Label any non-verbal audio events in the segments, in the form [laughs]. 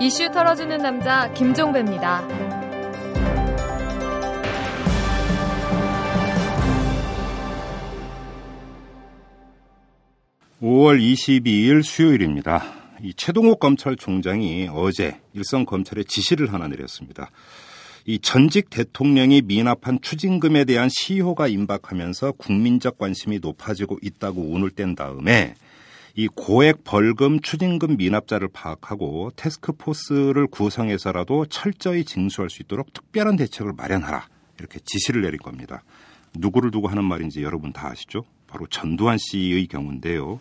이슈 털어주는 남자 김종배입니다. 5월 22일 수요일입니다. 이 최동욱 검찰총장이 어제 일선 검찰에 지시를 하나 내렸습니다. 이 전직 대통령이 미납한 추징금에 대한 시효가 임박하면서 국민적 관심이 높아지고 있다고 운을 뗀 다음에 이 고액 벌금 추징금 미납자를 파악하고 테스크포스를 구성해서라도 철저히 징수할 수 있도록 특별한 대책을 마련하라 이렇게 지시를 내린 겁니다. 누구를 두고 하는 말인지 여러분 다 아시죠? 바로 전두환 씨의 경우인데요.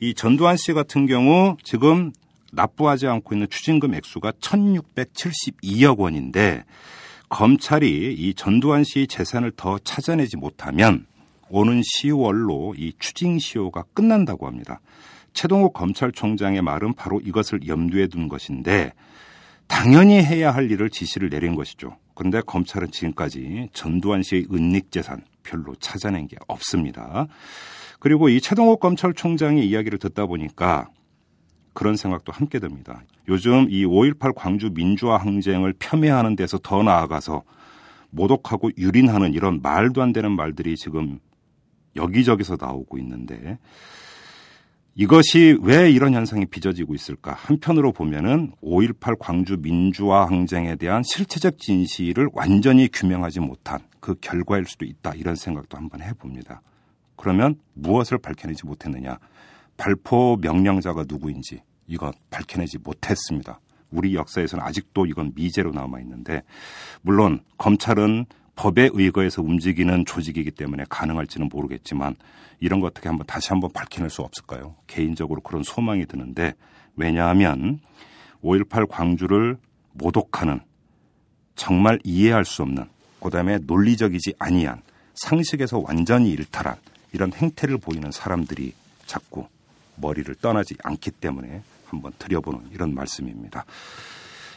이 전두환 씨 같은 경우 지금 납부하지 않고 있는 추징금 액수가 1672억 원인데 검찰이 이 전두환 씨의 재산을 더 찾아내지 못하면 오는 10월로 이 추징 시효가 끝난다고 합니다. 최동욱 검찰총장의 말은 바로 이것을 염두에 둔 것인데 당연히 해야 할 일을 지시를 내린 것이죠. 그런데 검찰은 지금까지 전두환 씨의 은닉 재산 별로 찾아낸 게 없습니다. 그리고 이 최동욱 검찰총장의 이야기를 듣다 보니까 그런 생각도 함께 듭니다. 요즘 이 5.18 광주 민주화 항쟁을 폄훼하는 데서 더 나아가서 모독하고 유린하는 이런 말도 안 되는 말들이 지금 여기저기서 나오고 있는데 이것이 왜 이런 현상이 빚어지고 있을까? 한편으로 보면은 5.18 광주 민주화 항쟁에 대한 실체적 진실을 완전히 규명하지 못한 그 결과일 수도 있다. 이런 생각도 한번 해봅니다. 그러면 무엇을 밝혀내지 못했느냐? 발포 명령자가 누구인지 이건 밝혀내지 못했습니다. 우리 역사에서는 아직도 이건 미제로 남아 있는데 물론 검찰은 법에 의거해서 움직이는 조직이기 때문에 가능할지는 모르겠지만 이런 거 어떻게 한번 다시 한번 밝혀낼 수 없을까요? 개인적으로 그런 소망이 드는데 왜냐하면 5.18 광주를 모독하는 정말 이해할 수 없는 그다음에 논리적이지 아니한 상식에서 완전히 일탈한 이런 행태를 보이는 사람들이 자꾸 머리를 떠나지 않기 때문에 한번 드려보는 이런 말씀입니다.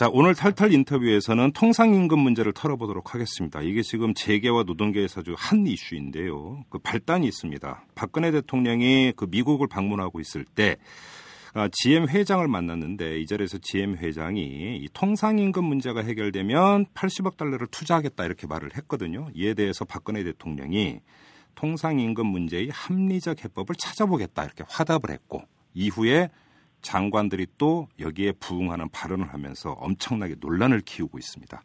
자, 오늘 탈탈 인터뷰에서는 통상임금 문제를 털어보도록 하겠습니다. 이게 지금 재계와 노동계에서 아주 한 이슈인데요. 그 발단이 있습니다. 박근혜 대통령이 그 미국을 방문하고 있을 때 아, GM 회장을 만났는데 이 자리에서 GM 회장이 이 통상임금 문제가 해결되면 80억 달러를 투자하겠다 이렇게 말을 했거든요. 이에 대해서 박근혜 대통령이 통상임금 문제의 합리적 해법을 찾아보겠다 이렇게 화답을 했고 이후에 장관들이 또 여기에 부응하는 발언을 하면서 엄청나게 논란을 키우고 있습니다.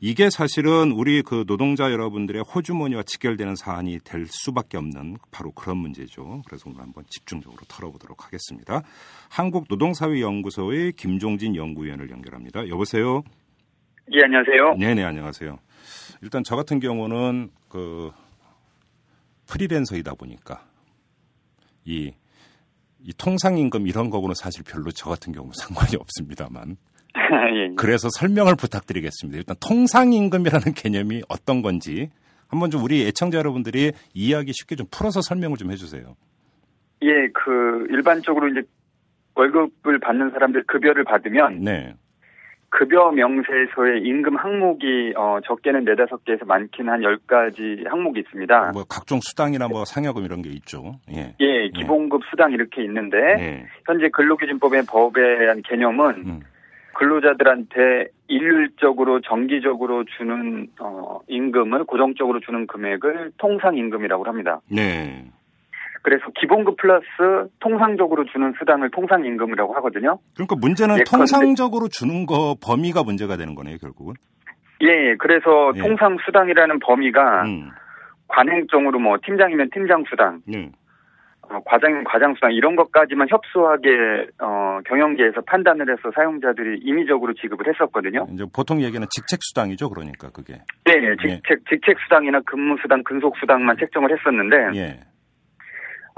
이게 사실은 우리 그 노동자 여러분들의 호주머니와 직결되는 사안이 될 수밖에 없는 바로 그런 문제죠. 그래서 오늘 한번 집중적으로 털어보도록 하겠습니다. 한국노동사회연구소의 김종진 연구위원을 연결합니다. 여보세요. 예, 안녕하세요. 네 네, 안녕하세요. 일단 저 같은 경우는 그 프리랜서이다 보니까 이 이 통상임금 이런 거고는 사실 별로 저 같은 경우 [laughs] 상관이 없습니다만. [laughs] 예, 예. 그래서 설명을 부탁드리겠습니다. 일단 통상임금이라는 개념이 어떤 건지 한번 좀 우리 애청자 여러분들이 이해하기 쉽게 좀 풀어서 설명을 좀 해주세요. 예, 그 일반적으로 이제 월급을 받는 사람들 급여를 받으면 네. 급여 명세서에 임금 항목이 어, 적게는 네다섯 개에서 많게는 한 열가지 항목이 있습니다. 뭐 각종 수당이나 뭐 상여금 이런 게 있죠. 예. 예, 기본급 예. 수당 이렇게 있는데 예. 현재 근로기준법의 법에 대한 개념은 음. 근로자들한테 일률적으로 정기적으로 주는 어, 임금을 고정적으로 주는 금액을 통상 임금이라고 합니다. 네. 그래서 기본급 플러스 통상적으로 주는 수당을 통상임금이라고 하거든요. 그러니까 문제는 예컨대, 통상적으로 주는 거 범위가 문제가 되는 거네요, 결국은. 예, 그래서 예. 통상 수당이라는 범위가 음. 관행적으로 뭐 팀장이면 팀장 수당, 예. 어, 과장이면 과장 수당 이런 것까지만 협소하게 어, 경영계에서 판단을 해서 사용자들이 임의적으로 지급을 했었거든요. 이제 보통 얘기는 직책 수당이죠, 그러니까 그게. 네, 직책 예. 직책 수당이나 근무 수당, 근속 수당만 책정을 했었는데.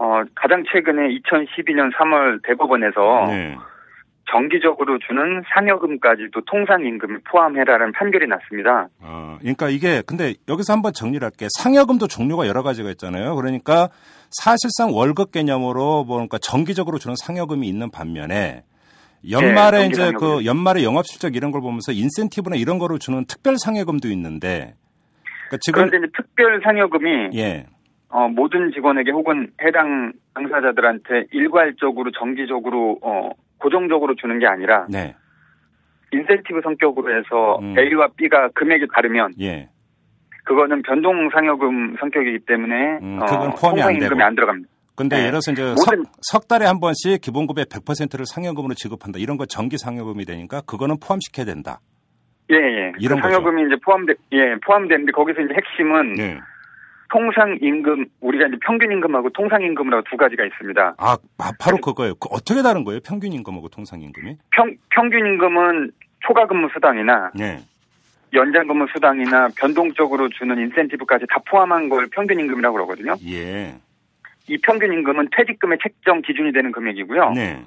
예. 어, 가장 최근에 2012년 3월 대법원에서 네. 정기적으로 주는 상여금까지도 통상임금을 포함해라는 판결이 났습니다. 아, 그러니까 이게 근데 여기서 한번 정리를 할게. 상여금도 종류가 여러 가지가 있잖아요. 그러니까 사실상 월급 개념으로 뭐 그러니까 정기적으로 주는 상여금이 있는 반면에 연말에 네, 이제. 그 연말에 영업 실적 이런 걸 보면서 인센티브나 이런 거로 주는 특별 상여금도 있는데 그러니까 지금 그런데 특별 상여금이 예. 어, 모든 직원에게 혹은 해당 당사자들한테 일괄적으로 정기적으로 어, 고정적으로 주는 게 아니라 네. 인센티브 성격으로 해서 음. A와 B가 금액이 다르면 예. 그거는 변동 상여금 성격이기 때문에 음, 어, 그건 포함이 안 되고 안 들어갑니다. 근데 네. 예를 들어서 이제 모든... 석, 석, 달에 한 번씩 기본급의 100%를 상여금으로 지급한다. 이런 거 정기 상여금이 되니까 그거는 포함시켜야 된다. 예, 예. 이런 그 상여금이 이제 포함돼 예, 포함되는데 거기서 이제 핵심은 네. 통상 임금 우리가 이제 평균 임금하고 통상 임금이라고 두 가지가 있습니다. 아, 바로 그거예요. 그 어떻게 다른 거예요? 평균 임금하고 통상 임금이? 평 평균 임금은 초과 근무 수당이나 네. 연장 근무 수당이나 변동적으로 주는 인센티브까지 다 포함한 걸 평균 임금이라고 그러거든요. 예. 이 평균 임금은 퇴직금의 책정 기준이 되는 금액이고요. 네.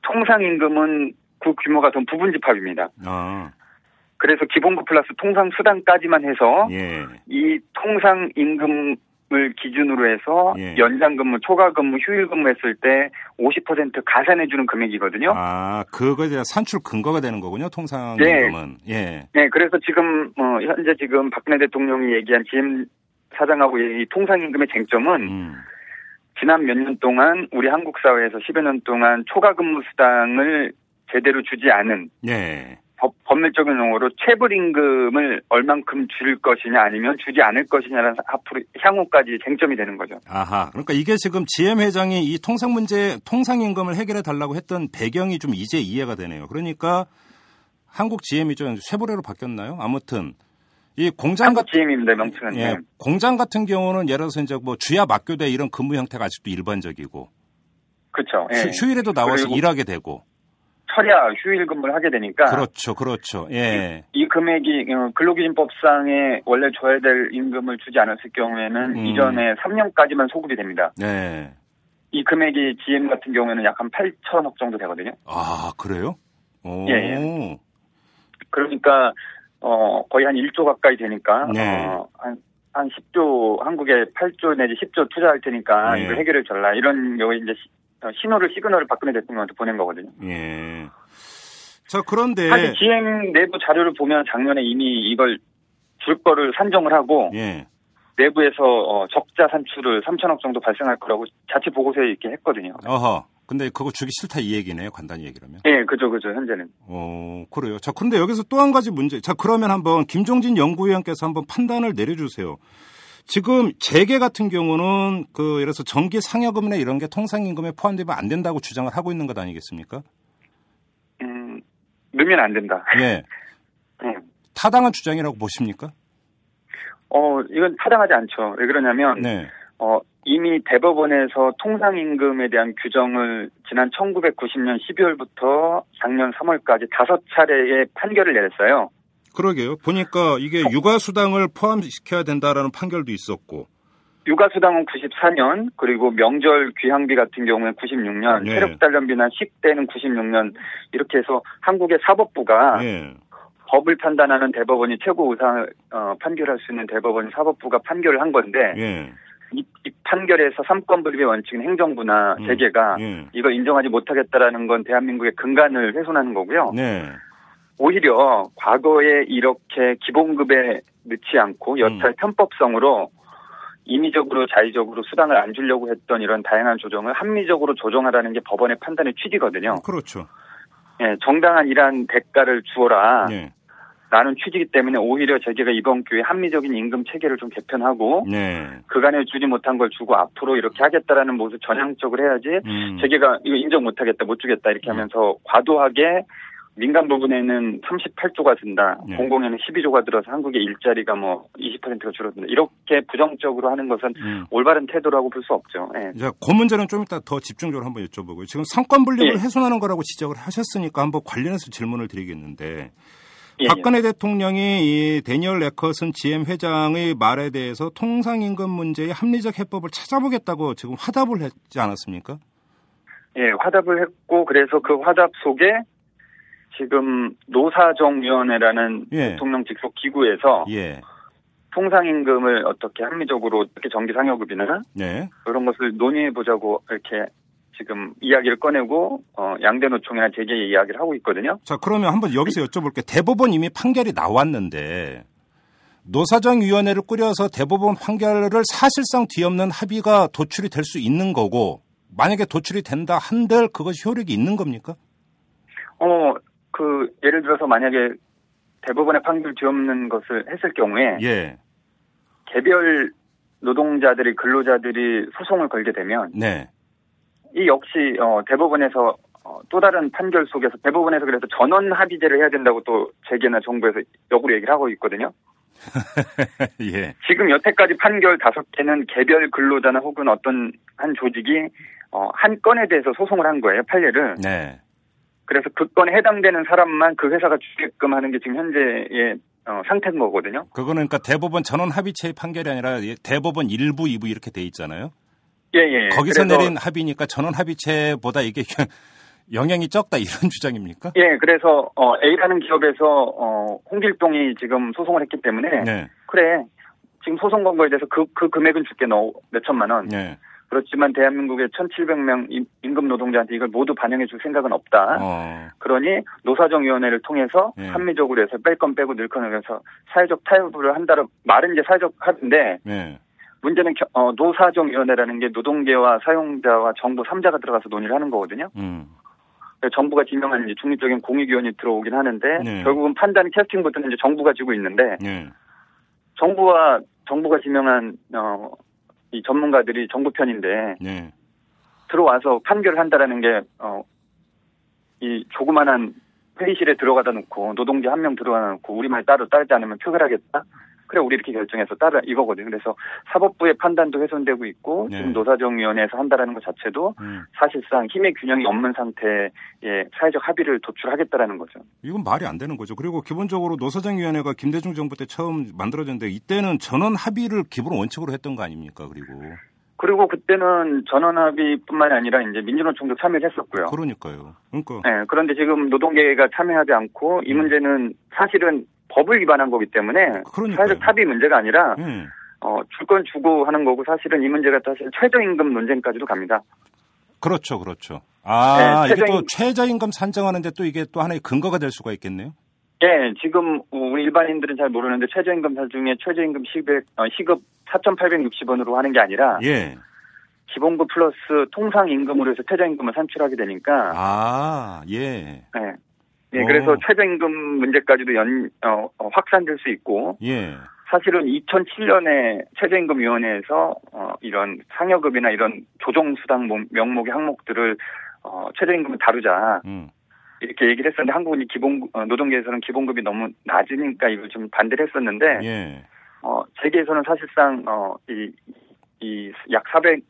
통상 임금은 그 규모가 좀 부분 집합입니다. 아. 그래서 기본급 플러스 통상 수당까지만 해서 예. 이 통상 임금 을 기준으로 해서 예. 연장 근무, 초과 근무, 휴일 근무했을 때 50% 가산해 주는 금액이거든요. 아, 그거에 대한 산출 근거가 되는 거군요. 통상 네. 임금은. 예. 네, 그래서 지금 어, 현재 지금 박근혜 대통령이 얘기한 GM 사장하고 이 통상 임금의 쟁점은 음. 지난 몇 년 동안 우리 한국 사회에서 10여 년 동안 초과 근무 수당을 제대로 주지 않은 예. 법, 법률적인 용어로 체불 임금을 얼만큼 줄 것이냐 아니면 주지 않을 것이냐는 앞으로 향후까지 쟁점이 되는 거죠. 아하. 그러니까 이게 지금 GM 회장이 이 통상 문제, 통상 임금을 해결해 달라고 했던 배경이 좀 이제 이해가 되네요. 그러니까 한국 GM이 좀 쇠보레로 바뀌었나요? 아무튼 이 공장 같은 GM입니다, 명칭은. 예, 네. 공장 같은 경우는 예를 들어서 이제 뭐 주야 막교대 이런 근무 형태가 아직도 일반적이고. 그렇죠. 예. 휴일에도 나와서 일하게 되고. 철야 휴일 근무를 하게 되니까 그렇죠, 그렇죠. 예. 이, 이 금액이 어, 근로기준법상에 원래 줘야 될 임금을 주지 않았을 경우에는 음. 이전에 3년까지만 소급이 됩니다. 네. 이 금액이 GM 같은 경우에는 약 한 8천억 정도 되거든요. 아 그래요? 오. 예. 예. 그러니까 어 거의 한 1조 가까이 되니까 네. 어, 한, 한 10조 한국에 8조 내지 10조 투자할 테니까 네. 이거 해결을 잘라 이런 경우에 이제 어, 신호를 시그널을 박근혜 대통령한테 보낸 거거든요. 예. 자 그런데 사실 GM 내부 자료를 보면 작년에 이미 이걸 줄 거를 산정을 하고 예. 내부에서 어, 적자 산출을 3천억 정도 발생할 거라고 자체 보고서에 이렇게 했거든요. 어허. 근데 그거 주기 싫다 이 얘기네요. 간단히 얘기하면. 예, 그죠, 그죠. 현재는. 어, 그래요. 자, 근데 여기서 또 한 가지 문제. 자, 그러면 한번 김종진 연구위원께서 한번 판단을 내려주세요. 지금 재계 같은 경우는 그 예를 들어서 전기 상여금이나 이런 게 통상임금에 포함되면 안 된다고 주장을 하고 있는 것 아니겠습니까? 음, 넣으면 안 된다. 예. 음. [laughs] 타당한 주장이라고 보십니까? 어, 이건 타당하지 않죠. 왜 그러냐면, 네. 어, 이미 대법원에서 통상임금에 대한 규정을 지난 1990년 12월부터 작년 3월까지 다섯 차례의 판결을 내렸어요. 그러게요. 보니까 이게 육아수당을 포함시켜야 된다라는 판결도 있었고. 육아수당은 94년, 그리고 명절 귀향비 같은 경우는 96년, 네. 체력단련비나 식대는 96년, 이렇게 해서 한국의 사법부가 네. 법을 판단하는 대법원이 최고 의상을 어, 판결할 수 있는 대법원 사법부가 판결을 한 건데, 네. 이, 이, 판결에서 삼권 분립의 원칙은 행정부나 음. 재계가 음. 이걸 인정하지 못하겠다라는 건 대한민국의 근간을 훼손하는 거고요. 네. 오히려 과거에 이렇게 기본급에 넣지 않고 여탈 음. 편법성으로 임의적으로 자의적으로 수당을 안 주려고 했던 이런 다양한 조정을 합리적으로 조정하라는 게 법원의 판단의 취지거든요. 그렇죠. 예, 정당한 일한 대가를 주어라. 네. 라는 취지이기 때문에 오히려 재계가 이번 기회에 합리적인 임금 체계를 좀 개편하고 네. 그간에 주지 못한 걸 주고 앞으로 이렇게 하겠다라는 모습 전향적으로 해야지 음. 재계가 이거 인정 못하겠다 못 주겠다 이렇게 음. 하면서 과도하게 민간 부분에는 38조가 든다. 네. 공공에는 12조가 들어서 한국의 일자리가 뭐 20%가 줄어든다. 이렇게 부정적으로 하는 것은 음. 올바른 태도라고 볼 수 없죠. 네. 자, 그 문제는 좀 이따 더 집중적으로 한번 여쭤보고요. 지금 상권 분립을 네. 예. 훼손하는 거라고 지적을 하셨으니까 한번 관련해서 질문을 드리겠는데 예, 박근혜 예. 대통령이 이 데니얼 레커슨 GM 회장의 말에 대해서 통상임금 문제의 합리적 해법을 찾아보겠다고 지금 화답을 했지 않았습니까? 예, 화답을 했고 그래서 그 화답 속에 지금 노사정위원회라는 예. 대통령 직속 기구에서 예. 통상임금을 어떻게 합리적으로 어떻게 정기 상여급이나 네. 그런 것을 논의해 보자고 이렇게 지금 이야기를 꺼내고 어, 양대 노총이나 재계 이야기를 하고 있거든요. 자 그러면 한번 여기서 여쭤볼게. 대법원 이미 판결이 나왔는데 노사정위원회를 꾸려서 대법원 판결을 사실상 뒤엎는 합의가 도출이 될 수 있는 거고 만약에 도출이 된다 한들 그것이 효력이 있는 겁니까? 어, 그 예를 들어서 만약에 대법원의 판결 뒤엎는 것을 했을 경우에 예. 개별 노동자들이 근로자들이 소송을 걸게 되면 네. 이 역시 어, 대법원에서 어, 또 다른 판결 속에서 대법원에서 그래서 전원 합의제를 해야 된다고 또 재계나 정부에서 역으로 얘기를 하고 있거든요. [laughs] 예. 지금 여태까지 판결 다섯 개는 개별 근로자나 혹은 어떤 한 조직이 어, 한 건에 대해서 소송을 한 거예요 판례를. 네. 그래서 그 건에 해당되는 사람만 그 회사가 주게끔 하는 게 지금 현재의 어, 상태인 거거든요. 그거는 그러니까 대법원 전원 합의체의 판결이 아니라 대법원 일부, 이부 이렇게 돼 있잖아요. 예, 예. 거기서 내린 합의니까 전원 합의체보다 이게 [laughs] 영향이 적다 이런 [laughs] 주장입니까? 예, 그래서 어, A라는 기업에서 어, 홍길동이 지금 소송을 했기 때문에 네. 그래 지금 소송 건 거에 대해서 그, 그 금액은 줄게 너 몇천만 원. 네. 그렇지만 대한민국의 1,700명 임금 노동자한테 이걸 모두 반영해 줄 생각은 없다. 어. 그러니 노사정위원회를 통해서 네. 합리적으로 해서 뺄 건 빼고 늘 건을 해서 사회적 타협을 한다는 말은 이제 사회적 합인데 네. 문제는 어, 노사정위원회라는 게 노동계와 사용자와 정부 3자가 들어가서 논의를 하는 거거든요. 음. 정부가 지명한 중립적인 공익위원이 들어오긴 하는데 네. 결국은 판단 캐스팅부터는 이제 정부가 지고 있는데 네. 정부와 정부가 지명한 어, 이 전문가들이 정부 편인데 네. 들어와서 판결을 한다라는 게 어, 이 조그만한 회의실에 들어가다 놓고 노동자 한 명 들어가 놓고 우리 말 따로 따르지 않으면 표결하겠다. 그래 우리 이렇게 결정해서 따라 이거거든요. 그래서 사법부의 판단도 훼손되고 있고 네. 지금 노사정위원회에서 한다라는 것 자체도 음. 사실상 힘의 균형이 없는 상태의 사회적 합의를 도출하겠다라는 거죠. 이건 말이 안 되는 거죠. 그리고 기본적으로 노사정위원회가 김대중 정부 때 처음 만들어졌는데 이때는 전원 합의를 기본 원칙으로 했던 거 아닙니까? 그리고 그리고 그때는 전원합의뿐만 이 아니라 이제 민주노총도 참여를 했었고요. 그러니까요. 그러니까. 네, 그런데 지금 노동계가 참여하지 않고 이 음. 문제는 사실은 법을 위반한 거기 때문에 그러니까요. 사회적 합의 문제가 아니라 음. 어, 줄건 주고 하는 거고 사실은 이 문제가 사실 최저임금 논쟁까지도 갑니다. 그렇죠, 그렇죠. 아, 네, 최저임... 이게 또 최저임금 산정하는데 또 이게 또 하나의 근거가 될 수가 있겠네요. 예, 지금 우리 일반인들은 잘 모르는데 최저임금 중에 최저임금 시급, 어, 시급 4,860원으로 하는 게 아니라 예. 기본급 플러스 통상임금으로 해서 최저임금을 산출하게 되니까 아, 예. 네. 예, 그래서 어. 최저임금 문제까지도 연, 어, 어, 확산될 수 있고. 예. 사실은 2007년에 최저임금위원회에서 어, 이런 상여급이나 이런 조정수당 명목의 항목들을 어, 최저임금을 다루자. 음. 이렇게 얘기를 했었는데 한국은 기본 어, 노동계에서는 기본급이 너무 낮으니까 이걸 좀 반대를 했었는데 예. 어 세계에서는 사실상 어 이이 약 400,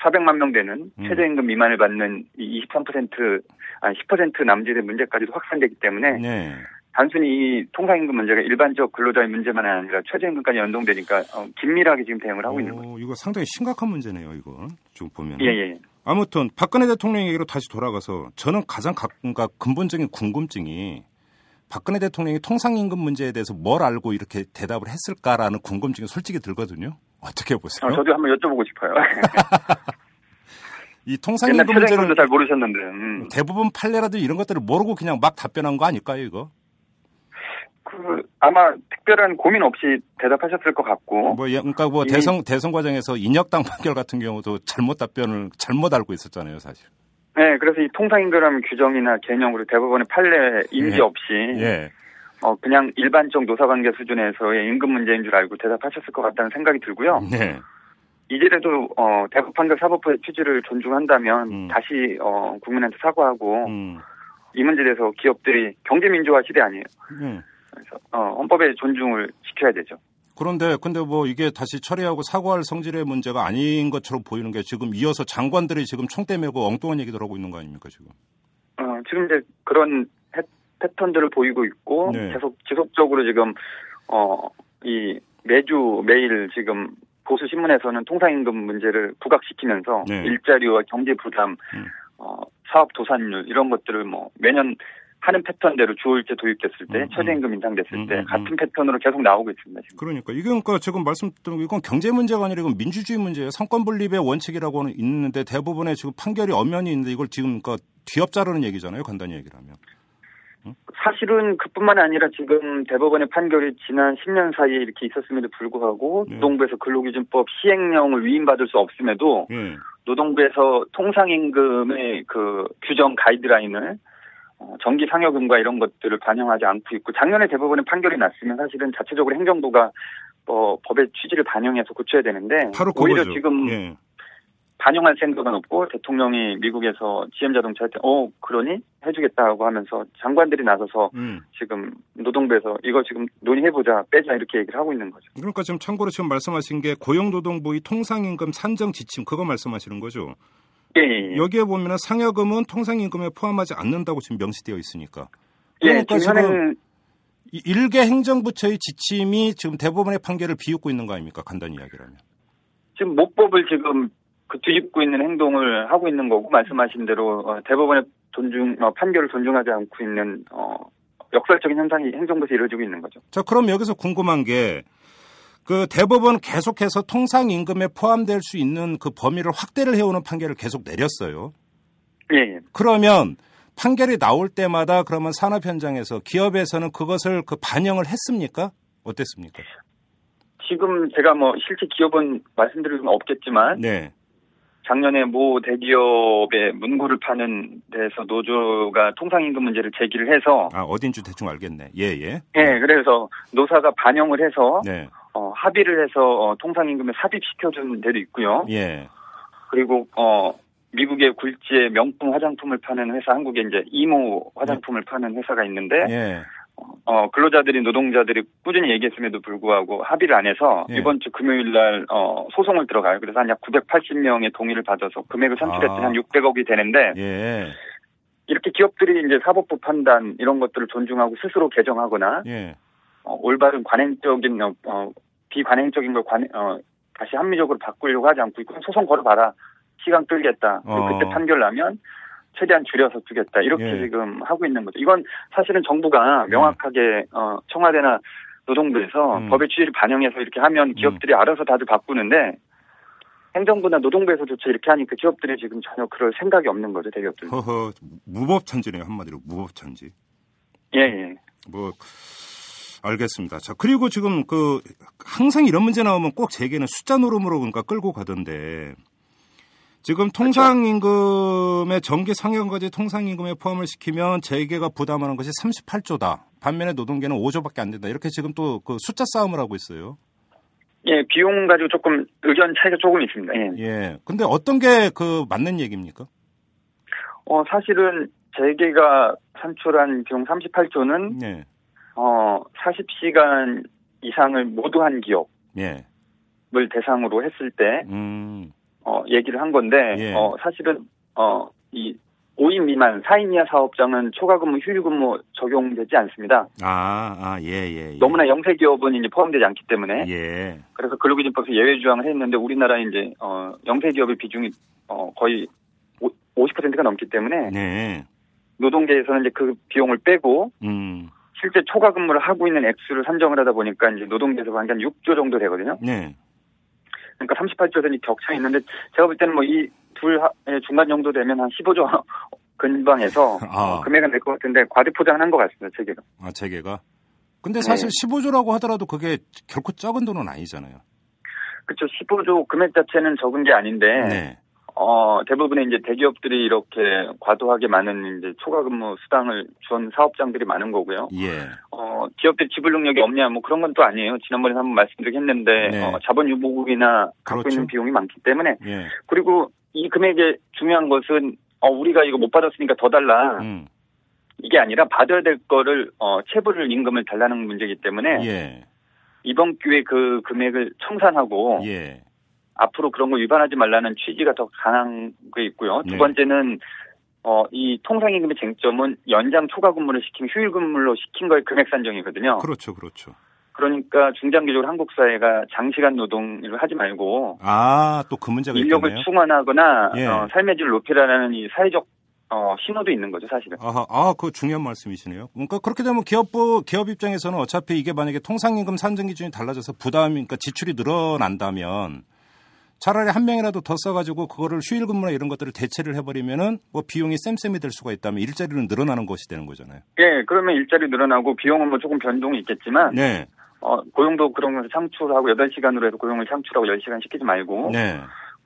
400만 명 되는 음. 최저임금 미만을 받는 이 23%, 아니 10% 남짓의 문제까지도 확산되기 때문에 네. 단순히 이 통상임금 문제가 일반적 근로자의 문제만 아니라 최저임금까지 연동되니까 어, 긴밀하게 지금 대응을 하고 오, 있는 거죠. 이거 상당히 심각한 문제네요, 이거. 지금 보면. 예, 예. 아무튼 박근혜 대통령 얘기로 다시 돌아가서 저는 가장 가, 그러니까 근본적인 궁금증이 박근혜 대통령이 통상임금 문제에 대해서 뭘 알고 이렇게 대답을 했을까라는 궁금증이 솔직히 들거든요. 어떻게 보세요? 어, 저도 한번 여쭤보고 싶어요. [laughs] 이 통상임금 문제를 잘 모르셨는데 음. 대부분 판례라든지 이런 것들을 모르고 그냥 막 답변한 거 아닐까요, 이거? 그 아마 특별한 고민 없이 대답하셨을 것 같고. 뭐 그러니까 뭐 대선 대선 과정에서 인혁당 판결 같은 경우도 잘못 답변을 잘못 알고 있었잖아요, 사실. 네, 그래서 이 통상임금 규정이나 개념으로 대법원의 판례 인지 예. 없이 예. 어 그냥 일반적 노사관계 수준에서의 임금 문제인 줄 알고 대답하셨을 것 같다는 생각이 들고요. 네. 이제라도 어 대법 판결 사법부의 취지를 존중한다면 음. 다시 어 국민한테 사과하고 음. 이 문제에 대해서 기업들이 경제 민주화 시대 아니에요. 음. 그래서 어, 헌법의 존중을 지켜야 되죠. 그런데 근데 뭐 이게 다시 처리하고 사과할 성질의 문제가 아닌 것처럼 보이는 게 지금 이어서 장관들이 지금 총대 메고 엉뚱한 얘기들 하고 있는 거 아닙니까 지금? 어 지금 이제 그런 패턴들을 보이고 있고 네. 계속 지속적으로 지금 어 이 매주 매일 지금 보수 신문에서는 통상임금 문제를 부각시키면서 네. 일자리와 경제 부담, 음. 어, 사업 도산율 이런 것들을 뭐 매년 하는 패턴대로 주월제 도입됐을 때, 음, 음. 최저임금 인상됐을 음, 때 음, 같은 패턴으로 계속 나오고 있습니다. 지금. 그러니까 이게 그러니까 지금 말씀드린 이건 경제 문제가 아니라 이건 민주주의 문제예요. 상권 분립의 원칙이라고는 있는데 대부분의 지금 판결이 엄연히 있는데 이걸 지금 그러니까 뒤엎자르는 얘기잖아요. 간단히 얘기를 하면. 사실은 그뿐만 아니라 지금 대법원의 판결이 지난 10년 사이에 이렇게 있었음에도 불구하고 네. 노동부에서 근로기준법 시행령을 위임받을 수 없음에도 네. 노동부에서 통상임금의 그 규정 가이드라인을 어, 정기 상여금과 이런 것들을 반영하지 않고 있고 작년에 대법원의 판결이 났으면 사실은 자체적으로 행정부가 어, 법의 취지를 반영해서 고쳐야 되는데 오히려 지금 예. 반영할 생각은 없고 대통령이 미국에서 GM 자동차한테 어 그러니 해주겠다고 하면서 장관들이 나서서 음. 지금 노동부에서 이거 지금 논의해보자 빼자 이렇게 얘기를 하고 있는 거죠. 그러니까 지금 참고로 지금 말씀하신 게 고용노동부의 통상임금 산정 지침 그거 말씀하시는 거죠? 예, 예, 예. 여기에 보면 상여금은 통상임금에 포함하지 않는다고 지금 명시되어 있으니까. 예, 그러니까 예, 지금 현행... 일개 행정부처의 지침이 지금 대법원의 판결을 비웃고 있는 거 아닙니까? 간단히 이야기하면. 지금 목법을 지금 그 뒤집고 있는 행동을 하고 있는 거고 말씀하신 대로 어, 대법원의 존중 어, 판결을 존중하지 않고 있는 어, 역설적인 현상이 행정부에서 이루어지고 있는 거죠. 자 그럼 여기서 궁금한 게 그 대법원 계속해서 통상 임금에 포함될 수 있는 그 범위를 확대를 해오는 판결을 계속 내렸어요. 예. 예. 그러면 판결이 나올 때마다 그러면 산업 현장에서 기업에서는 그것을 그 반영을 했습니까? 어땠습니까? 지금 제가 뭐 실제 기업은 말씀드릴 수는 없겠지만 네. 작년에 모 대기업의 문구를 파는 데서 노조가 통상임금 문제를 제기를 해서 아 어딘지 대충 알겠네. 예예. 예. 네, 그래서 노사가 반영을 해서 네. 어, 합의를 해서 어, 통상임금에 삽입시켜준 데도 있고요. 예. 그리고 어 미국의 굴지의 명품 화장품을 파는 회사, 한국에 이제 이모 화장품을 네. 파는 회사가 있는데 예. 어, 근로자들이 노동자들이 꾸준히 얘기했음에도 불구하고 합의를 안 해서 예. 이번 주 금요일 날 어, 소송을 들어가요. 그래서 한 약 980명의 동의를 받아서 금액을 산출했더니 아. 한 600억이 되는데 예. 이렇게 기업들이 이제 사법부 판단 이런 것들을 존중하고 스스로 개정하거나 예. 어, 올바른 관행적인 어, 어 비관행적인 걸 관, 어, 다시 합리적으로 바꾸려고 하지 않고 있고 소송 걸어봐라 시간 끌겠다. 어. 그때 판결 나면 최대한 줄여서 주겠다 이렇게 예. 지금 하고 있는 거죠. 이건 사실은 정부가 예. 명확하게 어, 청와대나 노동부에서 음. 법의 취지를 반영해서 이렇게 하면 기업들이 음. 알아서 다들 바꾸는데 행정부나 노동부에서조차 이렇게 하니까 기업들이 지금 전혀 그럴 생각이 없는 거죠 대기업들. 허허 무법 천지네요 한마디로 무법 천지. 예 예. 뭐 알겠습니다. 자 그리고 지금 그 항상 이런 문제 나오면 꼭 제게는 숫자 노름으로 그러니까 끌고 가던데 지금 통상임금의 정기 상여금까지 통상임금에 포함을 시키면 재계가 부담하는 것이 38조다. 반면에 노동계는 5조밖에 안 된다. 이렇게 지금 또 그 숫자 싸움을 하고 있어요. 예, 비용 가지고 조금 의견 차이가 조금 있습니다. 예. 예. 근데 어떤 게 그 맞는 얘기입니까? 어, 사실은 재계가 산출한 비용 38조는 예. 어, 40시간 이상을 모두 한 기업을 예. 대상으로 했을 때 음. 어, 얘기를 한 건데, 예. 어, 사실은, 어, 이 5인 미만, 4인 이하 사업장은 초과근무, 휴일근무 적용되지 않습니다. 아, 아, 예, 예, 예. 너무나 영세 기업은 이제 포함되지 않기 때문에. 예. 그래서 근로기준법에서 예외 조항을 했는데 우리나라 이제, 어, 영세 기업의 비중이, 어, 거의 50%가 넘기 때문에. 네. 노동계에서는 이제 그 비용을 빼고. 음. 실제 초과 근무를 하고 있는 액수를 산정을 하다 보니까 이제 노동계에서 한 6조 정도 되거든요. 네. 그러니까 38조 원이 격차 있는데 제가 볼 때는 뭐 이 둘 중간 정도 되면 한 15조 [laughs] 근방에서 아. 금액은 될 것 같은데 과대포장을 한 것 같습니다. 체계가. 아 체계가. 근데 사실 네. 15조라고 하더라도 그게 결코 적은 돈은 아니잖아요. 그렇죠. 15조 금액 자체는 적은 게 아닌데 네. 어, 대부분의 이제 대기업들이 이렇게 과도하게 많은 이제 초과 근무 수당을 준 사업장들이 많은 거고요. 예. 어, 기업들 지불 능력이 없냐 뭐 그런 건 또 아니에요. 지난번에 한번 말씀드리긴 했는데 네. 어, 자본 유보국이나 갖고 그렇죠. 있는 비용이 많기 때문에 예. 그리고 이 금액의 중요한 것은 어, 우리가 이거 못 받았으니까 더 달라. 음. 이게 아니라 받아야 될 거를 어, 체불을 임금을 달라는 문제이기 때문에 예. 이번 기회에 그 금액을 청산하고 예. 앞으로 그런 거 위반하지 말라는 취지가 더 강한 게 있고요. 두 네. 번째는 어, 이 통상임금의 쟁점은 연장 초과 근무를 시킨 휴일 근무로 시킨 거의 금액 산정이거든요. 그렇죠, 그렇죠. 그러니까 중장기적으로 한국 사회가 장시간 노동을 하지 말고 아, 또 그 문제가 인력을 있겠네요. 충원하거나 예. 어, 삶의 질을 높이라는 이 사회적 어, 신호도 있는 거죠, 사실은. 아하, 아, 그 중요한 말씀이시네요. 그러니까 그렇게 되면 기업부 기업 입장에서는 어차피 이게 만약에 통상임금 산정 기준이 달라져서 부담, 그러니까 지출이 늘어난다면 차라리 한 명이라도 더 써가지고 그거를 휴일 근무나 이런 것들을 대체를 해버리면은 뭐 비용이 쌤쌤이 될 수가 있다면 일자리는 늘어나는 것이 되는 거잖아요. 예, 그러면 일자리 늘어나고 비용은 뭐 조금 변동이 있겠지만 네, 어, 고용도 그런 것을 창출하고 8시간으로 해서 고용을 창출하고 10시간 시키지 말고 네,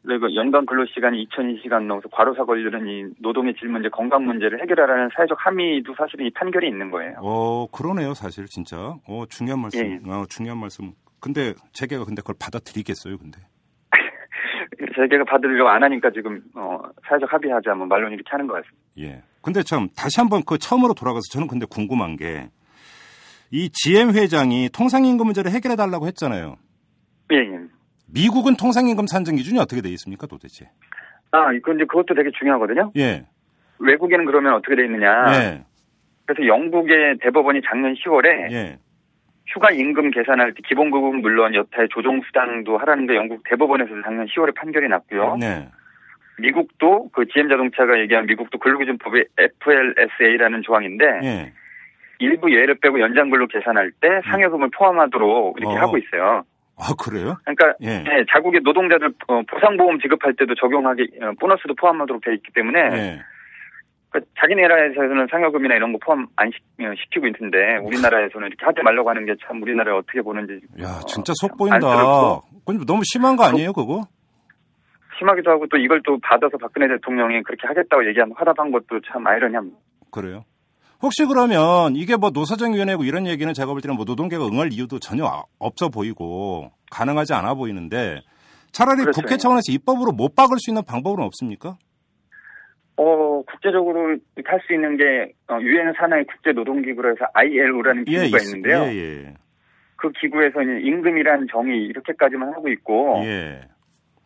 그리고 연간 근로 시간이 2002시간 넘어서 과로사 걸리는 이 노동의 질 문제, 건강 문제를 해결하라는 사회적 함의도 사실은 이 판결이 있는 거예요. 어 그러네요, 사실 진짜. 어 중요한 말씀, 예. 어 중요한 말씀. 근데 재계가 근데 그걸 받아들이겠어요, 근데. 재계가 받으려고 안 하니까 지금 어, 사회적 합의하자 뭐 말론 이렇게 하는 것 같습니다. 예. 근데 참 다시 한번 그 처음으로 돌아가서 저는 근데 궁금한 게 이 GM 회장이 통상임금 문제를 해결해 달라고 했잖아요. 예, 예. 미국은 통상임금 산정 기준이 어떻게 돼 있습니까, 도대체? 아, 근데 그것도 되게 중요하거든요. 예. 외국에는 그러면 어떻게 돼 있느냐. 예. 그래서 영국의 대법원이 작년 10월에 예. 휴가 임금 계산할 때 기본급은 물론 여타의 조정 수당도 하라는 게 영국 대법원에서 작년 10월에 판결이 났고요. 네. 미국도 그 GM 자동차가 얘기한 미국도 근로기준법의 FLSA라는 조항인데 예. 일부 예를 빼고 연장 근로 계산할 때 상여금을 포함하도록 이렇게 어. 하고 있어요. 아, 그래요? 그러니까 예. 네, 자국의 노동자들 어, 보상보험 지급할 때도 적용하기 어, 보너스도 포함하도록 돼 있기 때문에 예. 그 자기네 나라에서는 상여금이나 이런 거 포함 안 시, 어, 시키고 있는데 우리나라에서는 이렇게 하지 말라고 하는 게 참 우리나라를 어떻게 보는지 야, 어, 진짜 참속 보인다. 근데 너무 심한 거 아니에요, 그거? 심하기도 하고 또 이걸 또 받아서 박근혜 대통령이 그렇게 하겠다고 얘기하면 하다한 것도 참 아이러니합니다. 그래요? 혹시 그러면 이게 뭐 노사정위원회고 이런 얘기는 제가 볼 때는 뭐 노동계가 응할 이유도 전혀 아- 없어 보이고 가능하지 않아 보이는데 차라리 그렇죠. 국회 차원에서 입법으로 못 박을 수 있는 방법은 없습니까? 어, 국제적으로 할 수 있는 게 어, 유엔 산하의 국제 노동 기구로 해서 ILO라는 기구가 있- 있는데요. 예, 예. 그 기구에서는 임금이란 정의 이렇게까지만 하고 있고 예.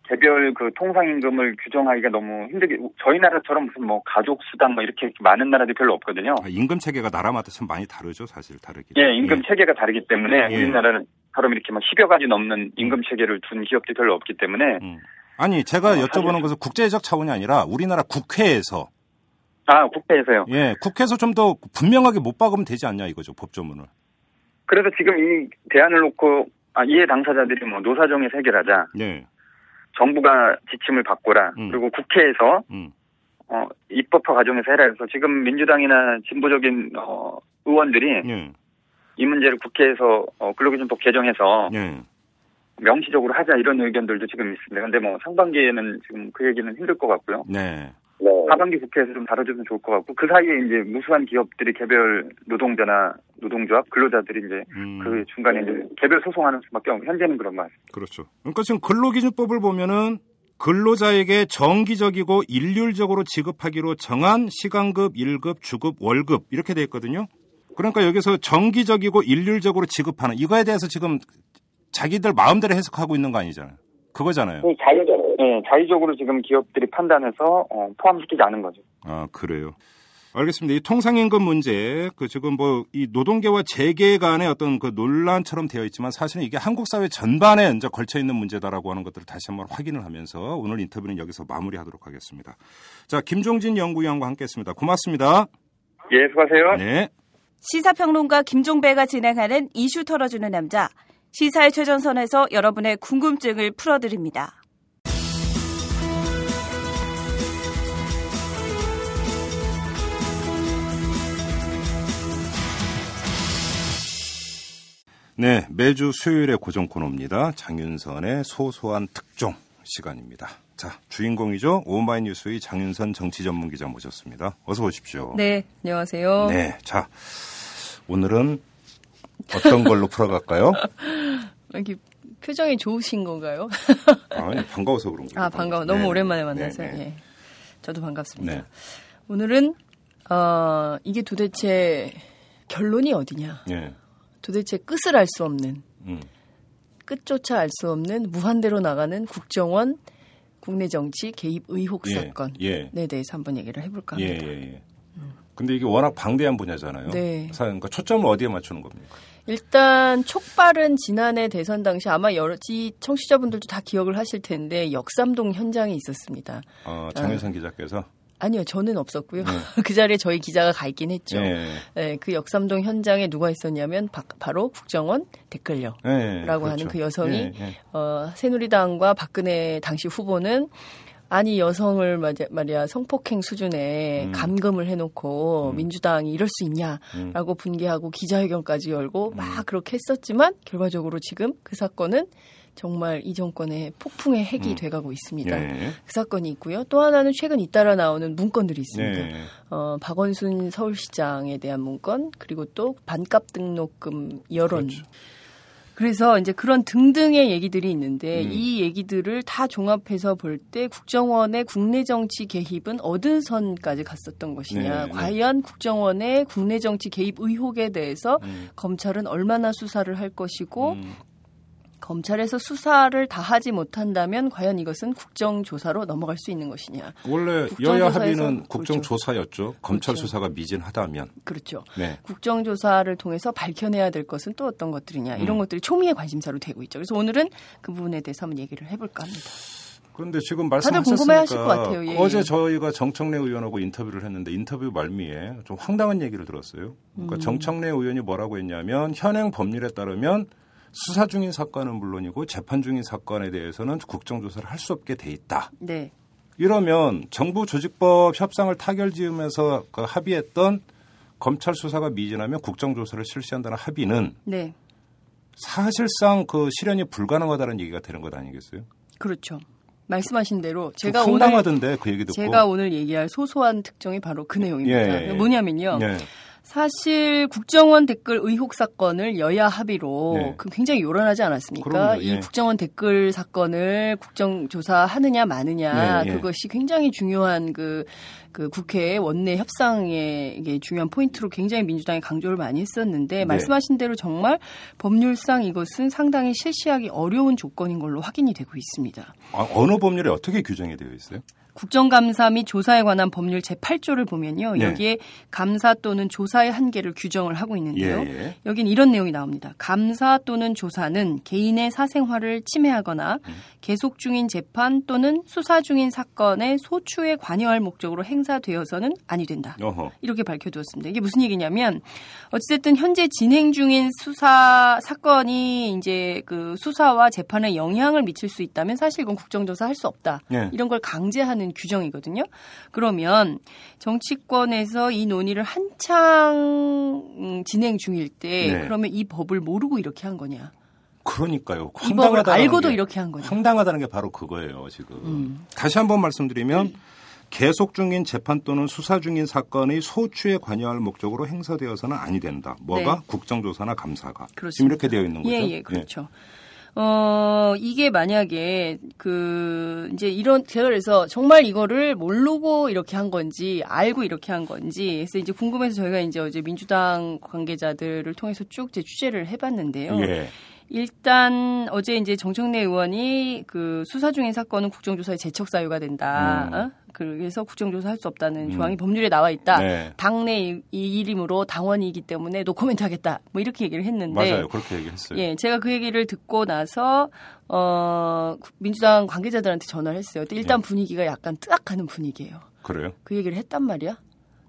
개별 그 통상 임금을 규정하기가 너무 힘들게 저희 나라처럼 무슨 뭐 가족 수당 뭐 이렇게 많은 나라들이 별로 없거든요. 아, 임금 체계가 나라마다 참 많이 다르죠, 사실 다르긴. 예, 임금 체계가 다르기 때문에 예. 우리나라는 바로 이렇게 막 10여 가지 넘는 임금 체계를 둔 기업들이 별로 없기 때문에 음. 아니, 제가 어, 여쭤보는 것은 국제적 차원이 아니라 우리나라 국회에서 아, 국회에서요. 예, 국회에서 좀 더 분명하게 못 박으면 되지 않냐 이거죠, 법조문을. 그래서 지금 이 대안을 놓고 아, 이해 당사자들이 뭐 노사정에서 해결하자. 예. 정부가 지침을 바꿔라. 음. 그리고 국회에서 음. 어, 입법화 과정에서 해라 해서 지금 민주당이나 진보적인 어, 의원들이 예. 이 문제를 국회에서 어, 근로기준법 개정해서 예. 명시적으로 하자 이런 의견들도 지금 있습니다. 근데 뭐 상반기에는 지금 그 얘기는 힘들 것 같고요. 네. 하반기 국회에서 좀 다뤄주면 좋을 것 같고 그 사이에 이제 무수한 기업들이 개별 노동자나 노동조합 근로자들이 이제 음. 그 중간에 이제 개별 소송하는 수밖에 없고 현재는 그런 것 같습니다. 그렇죠. 그러니까 지금 근로기준법을 보면은 근로자에게 정기적이고 일률적으로 지급하기로 정한 시간급, 일급, 주급, 월급 이렇게 돼 있거든요. 그러니까 여기서 정기적이고 일률적으로 지급하는 이거에 대해서 지금 자기들 마음대로 해석하고 있는 거 아니잖아요. 그거잖아요. 자유적, 예, 자유적으로 지금 기업들이 판단해서 어, 포함시키지 않은 거죠. 아, 그래요. 알겠습니다. 이 통상임금 문제, 그 지금 뭐 이 노동계와 재계 간의 어떤 그 논란처럼 되어 있지만 사실은 이게 한국 사회 전반에 이제 걸쳐 있는 문제다라고 하는 것들을 다시 한번 확인을 하면서 오늘 인터뷰는 여기서 마무리하도록 하겠습니다. 자, 김종진 연구위원과 함께했습니다. 고맙습니다. 예, 수고하세요. 네. 시사평론가 김종배가 진행하는 이슈 털어주는 남자. 시사의 최전선에서 여러분의 궁금증을 풀어드립니다. 네, 매주 수요일의 고정 코너입니다. 장윤선의 소소한 특종 시간입니다. 자, 주인공이죠. 오마이뉴스의 장윤선 정치 전문 기자 모셨습니다. 어서 오십시오. 네, 안녕하세요. 네, 자, 오늘은 어떤 걸로 풀어갈까요? [laughs] 이렇게 표정이 좋으신 건가요? 아니, 반가워서 그런 거예요. 아, 반가워. 너무 네, 오랜만에 만나서. 네, 네. 예. 저도 반갑습니다. 네. 오늘은 어, 이게 도대체 결론이 어디냐? 예. 도대체 끝을 알 수 없는 음. 끝조차 알 수 없는 무한대로 나가는 국정원 국내 정치 개입 의혹 예, 사건에 예. 대해서 한번 얘기를 해볼까 예, 합니다. 예, 예. 근데 이게 워낙 방대한 분야잖아요. 네. 그러니까 초점을 어디에 맞추는 겁니까? 일단 촉발은 지난해 대선 당시 아마 여러 지 청취자분들도 다 기억을 하실 텐데 역삼동 현장에 있었습니다. 어, 장윤선 기자께서 아니요, 저는 없었고요. [laughs] 그 자리에 저희 기자가 가 있긴 했죠. 예. 네, 그 역삼동 현장에 누가 있었냐면 바, 로 국정원 댓글녀라고 예, 그렇죠. 하는 그 여성이 예, 예. 어, 새누리당과 박근혜 당시 후보는 아니 여성을 말이야, 성폭행 수준의 음. 감금을 해놓고 음. 민주당이 이럴 수 있냐라고 분개하고 기자회견까지 열고 음. 막 그렇게 했었지만 결과적으로 지금 그 사건은 정말 이 정권의 폭풍의 핵이 음. 돼가고 있습니다. 예. 그 사건이 있고요. 또 하나는 최근 잇따라 나오는 문건들이 있습니다. 예. 어, 박원순 서울시장에 대한 문건 그리고 또 반값 등록금 여론. 그렇죠. 그래서 이제 그런 등등의 얘기들이 있는데 음. 이 얘기들을 다 종합해서 볼 때 국정원의 국내 정치 개입은 어느 선까지 갔었던 것이냐. 네, 네. 과연 국정원의 국내 정치 개입 의혹에 대해서 음. 검찰은 얼마나 수사를 할 것이고 음. 검찰에서 수사를 다 하지 못한다면 과연 이것은 국정조사로 넘어갈 수 있는 것이냐. 원래 여야 합의는 그렇죠. 국정조사였죠. 검찰 그렇죠. 수사가 미진하다면. 그렇죠. 네. 국정조사를 통해서 밝혀내야 될 것은 또 어떤 것들이냐. 이런 음. 것들이 초미의 관심사로 되고 있죠. 그래서 오늘은 그 부분에 대해서 한번 얘기를 해볼까 합니다. 그런데 지금 말씀하셨으니까 궁금해하실 것 같아요. 예, 어제 예. 저희가 정청래 의원하고 인터뷰를 했는데 인터뷰 말미에 좀 황당한 얘기를 들었어요. 그러니까 음. 정청래 의원이 뭐라고 했냐면 현행 법률에 따르면 수사 중인 사건은 물론이고 재판 중인 사건에 대해서는 국정조사를 할 수 없게 돼 있다. 네. 이러면 정부 조직법 협상을 타결지으면서 그 합의했던 검찰 수사가 미진하면 국정조사를 실시한다는 합의는 네. 사실상 그 실현이 불가능하다는 얘기가 되는 것 아니겠어요? 그렇죠. 말씀하신 대로 좀 제가 오늘 황당하던데 그 얘기 듣고. 제가 오늘 얘기할 소소한 특종이 바로 그 내용입니다. 예, 예. 뭐냐면요. 예. 사실 국정원 댓글 의혹 사건을 여야 합의로 네. 그 굉장히 요란하지 않았습니까? 그럼요, 이 예. 국정원 댓글 사건을 국정조사 하느냐 마느냐 예, 예. 그것이 굉장히 중요한 그, 그 국회 원내 협상의 이게 중요한 포인트로 굉장히 민주당이 강조를 많이 했었는데 네. 말씀하신 대로 정말 법률상 이것은 상당히 실시하기 어려운 조건인 걸로 확인이 되고 있습니다. 아, 어느 법률에 어떻게 규정이 되어 있어요? 국정감사 및 조사에 관한 법률 제8조를 보면요. 네. 여기에 감사 또는 조사의 한계를 규정을 하고 있는데요. 예, 예. 여긴 이런 내용이 나옵니다. 감사 또는 조사는 개인의 사생활을 침해하거나 음. 계속 중인 재판 또는 수사 중인 사건의 소추에 관여할 목적으로 행사되어서는 아니 된다. 어허. 이렇게 밝혀두었습니다. 이게 무슨 얘기냐면 어쨌든 현재 진행 중인 수사 사건이 이제 그 수사와 재판에 영향을 미칠 수 있다면 사실 이건 국정조사 할 수 없다. 예. 이런 걸 강제하는 규정이거든요. 그러면 정치권에서 이 논의를 한창 음, 진행 중일 때 네. 그러면 이 법을 모르고 이렇게 한 거냐? 그러니까요. 이 법을 황당하다는 알고도 게, 이렇게 한 거냐? 황당하다는 게 바로 그거예요, 지금. 음. 다시 한번 말씀드리면 계속 중인 재판 또는 수사 중인 사건의 소추에 관여할 목적으로 행사되어서는 아니 된다. 뭐가 네. 국정조사나 감사가. 지금 그렇습니다. 이렇게 되어 있는 거죠. 예, 예, 그렇죠. 어, 이게 만약에 그 이제 이런 제가 그래서 정말 이거를 모르고 이렇게 한 건지 알고 이렇게 한 건지 그래서 이제 궁금해서 저희가 이제 어제 민주당 관계자들을 통해서 쭉 이제 취재를 해봤는데요. 예. 일단 어제 이제 정청래 의원이 그 수사 중인 사건은 국정조사에 제척 사유가 된다. 음. 어? 그래서 국정조사 할 수 없다는 음. 조항이 법률에 나와 있다. 네. 당내 이- 이름으로 당원이기 때문에 노코멘트 하겠다. 뭐 이렇게 얘기를 했는데 맞아요. 그렇게 얘기했어요. 예, 제가 그 얘기를 듣고 나서 어 민주당 관계자들한테 전화를 했어요. 일단 네. 분위기가 약간 뜨악하는 분위기예요. 그래요? 그 얘기를 했단 말이야.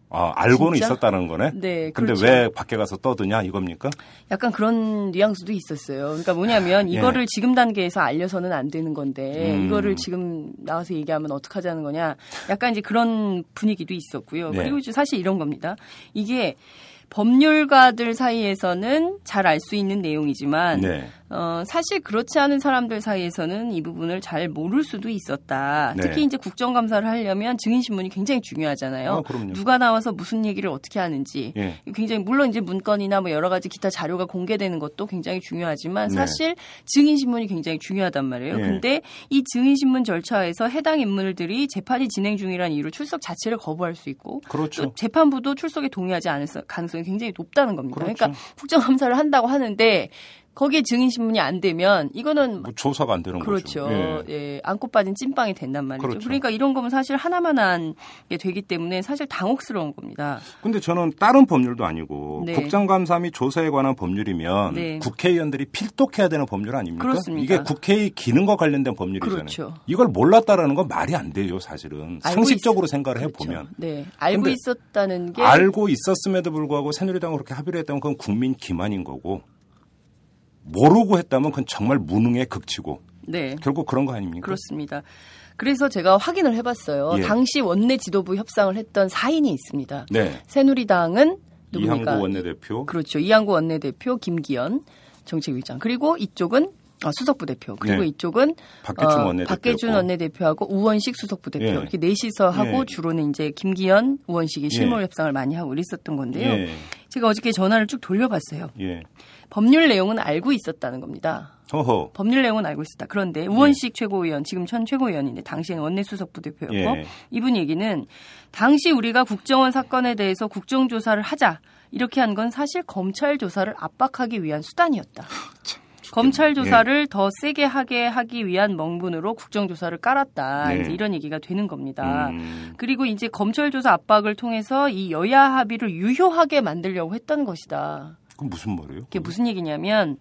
아, 알고는 진짜? 있었다는 거네? 네, 근데 그렇죠. 왜 밖에 가서 떠드냐 이겁니까? 약간 그런 뉘앙스도 있었어요. 그러니까 뭐냐면 예. 이거를 지금 단계에서 알려서는 안 되는 건데 음. 이거를 지금 나와서 얘기하면 어떡하자는 거냐. 약간 이제 그런 분위기도 있었고요. 네. 그리고 이제 사실 이런 겁니다. 이게 법률가들 사이에서는 잘 알 수 있는 내용이지만 네. 어, 사실 그렇지 않은 사람들 사이에서는 이 부분을 잘 모를 수도 있었다. 네. 특히 이제 국정감사를 하려면 증인신문이 굉장히 중요하잖아요. 아, 그럼요. 누가 나와서 무슨 얘기를 어떻게 하는지. 예. 굉장히 물론 이제 문건이나 뭐 여러 가지 기타 자료가 공개되는 것도 굉장히 중요하지만 네. 사실 증인 신문이 굉장히 중요하단 말이에요. 예. 근데 이 증인 신문 절차에서 해당 인물들이 재판이 진행 중이라는 이유로 출석 자체를 거부할 수 있고 그렇죠. 또 재판부도 출석에 동의하지 않을 가능성이 굉장히 높다는 겁니다. 그렇죠. 그러니까 국정감사를 한다고 하는데 거기에 증인 신문이 안 되면 이거는 뭐 조사가 안 되는 그렇죠. 거죠. 예. 예. 안고 빠진 찐빵이 된단 말이죠. 그렇죠. 그러니까 이런 거면 사실 하나만 한 게 되기 때문에 사실 당혹스러운 겁니다. 근데 저는 다른 법률도 아니고 네. 국정감사 및 조사에 관한 법률이면 네. 국회의원들이 필독해야 되는 법률 아닙니까? 그렇습니다. 이게 국회의 기능과 관련된 법률이잖아요. 그렇죠. 이걸 몰랐다라는 건 말이 안 돼요, 사실은. 상식적으로 있... 생각을 해 보면. 그렇죠. 네. 알고 있었다는 게 알고 있었음에도 불구하고 새누리당은 그렇게 합의를 했다면 그건 국민 기만인 거고 모르고 했다면 그건 정말 무능의 극치고 네. 결국 그런 거 아닙니까? 그렇습니다. 그래서 제가 확인을 해봤어요. 예. 당시 원내 지도부 협상을 했던 사인이 있습니다. 네. 새누리당은 누굽니까? 이항구 원내대표. 그렇죠. 이항구 원내대표 김기현 정책위장. 그리고 이쪽은 어, 수석부 대표 그리고 네. 이쪽은 박계준 어, 원내대표 박계준 원내대표하고 우원식 수석부 대표 예. 이렇게 넷이서 하고 예. 주로는 이제 김기현 우원식이 실무 예. 협상을 많이 하고 이랬었던 건데요. 예. 제가 어저께 전화를 쭉 돌려봤어요. 예. 법률 내용은 알고 있었다는 겁니다. 어허. 법률 내용은 알고 있었다. 그런데 우원식 최고위원 지금 현 최고위원인데 당시에는 원내수석부 대표였고 예. 이분 얘기는 당시 우리가 국정원 사건에 대해서 국정조사를 하자 이렇게 한 건 사실 검찰 조사를 압박하기 위한 수단이었다. 검찰 조사를 예. 더 세게 하게 하기 위한 명분으로 국정조사를 깔았다. 네. 이제 이런 얘기가 되는 겁니다. 음. 그리고 이제 검찰 조사 압박을 통해서 이 여야 합의를 유효하게 만들려고 했던 것이다. 그럼 무슨 말이에요? 그게 무슨 얘기냐면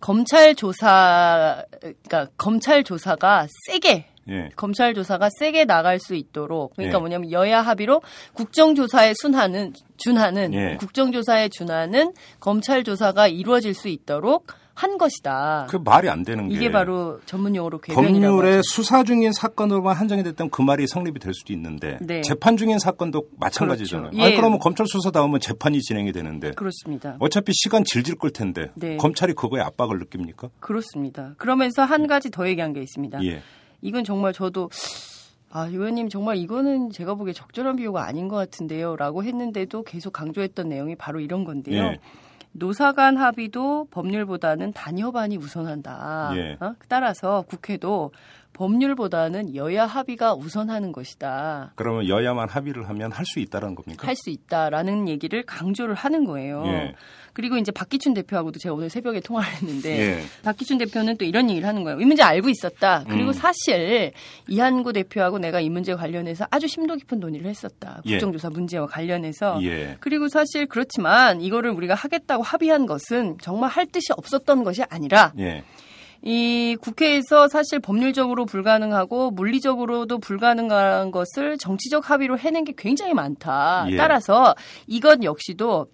검찰 조사 그러니까 검찰 조사가 세게 예. 검찰 조사가 세게 나갈 수 있도록 그러니까 예. 뭐냐면 여야 합의로 국정조사에 순하는 준하는 예. 국정조사에 준하는 검찰 조사가 이루어질 수 있도록 한 것이다. 그 말이 안 되는 게 이게 바로 전문 용어로 법률에 수사 중인 사건으로만 한정이 됐다면 그 말이 성립이 될 수도 있는데 네. 재판 중인 사건도 마찬가지잖아요. 그렇죠. 예. 아니, 그러면 검찰 수사 다음은 재판이 진행이 되는데 그렇습니다. 어차피 시간 질질 끌 텐데 네. 검찰이 그거에 압박을 느낍니까? 그렇습니다. 그러면서 한 가지 더 얘기한 게 있습니다. 예. 이건 정말 저도 아, 의원님 정말 이거는 제가 보기에 적절한 비유가 아닌 것 같은데요. 라고 했는데도 계속 강조했던 내용이 바로 이런 건데요. 예. 노사 간 합의도 법률보다는 단협안이 우선한다. 예. 어? 따라서 국회도 법률보다는 여야 합의가 우선하는 것이다. 그러면 여야만 합의를 하면 할 수 있다는 겁니까? 할 수 있다라는 얘기를 강조를 하는 거예요. 예. 그리고 이제 박기춘 대표하고도 제가 오늘 새벽에 통화를 했는데 예. 박기춘 대표는 또 이런 얘기를 하는 거예요. 이 문제 알고 있었다. 그리고 음. 사실 이한구 대표하고 내가 이 문제 관련해서 아주 심도 깊은 논의를 했었다. 예. 국정조사 문제와 관련해서. 예. 그리고 사실 그렇지만 이거를 우리가 하겠다고 합의한 것은 정말 할 뜻이 없었던 것이 아니라 예. 이 국회에서 사실 법률적으로 불가능하고 물리적으로도 불가능한 것을 정치적 합의로 해낸 게 굉장히 많다. 예. 따라서 이것 역시도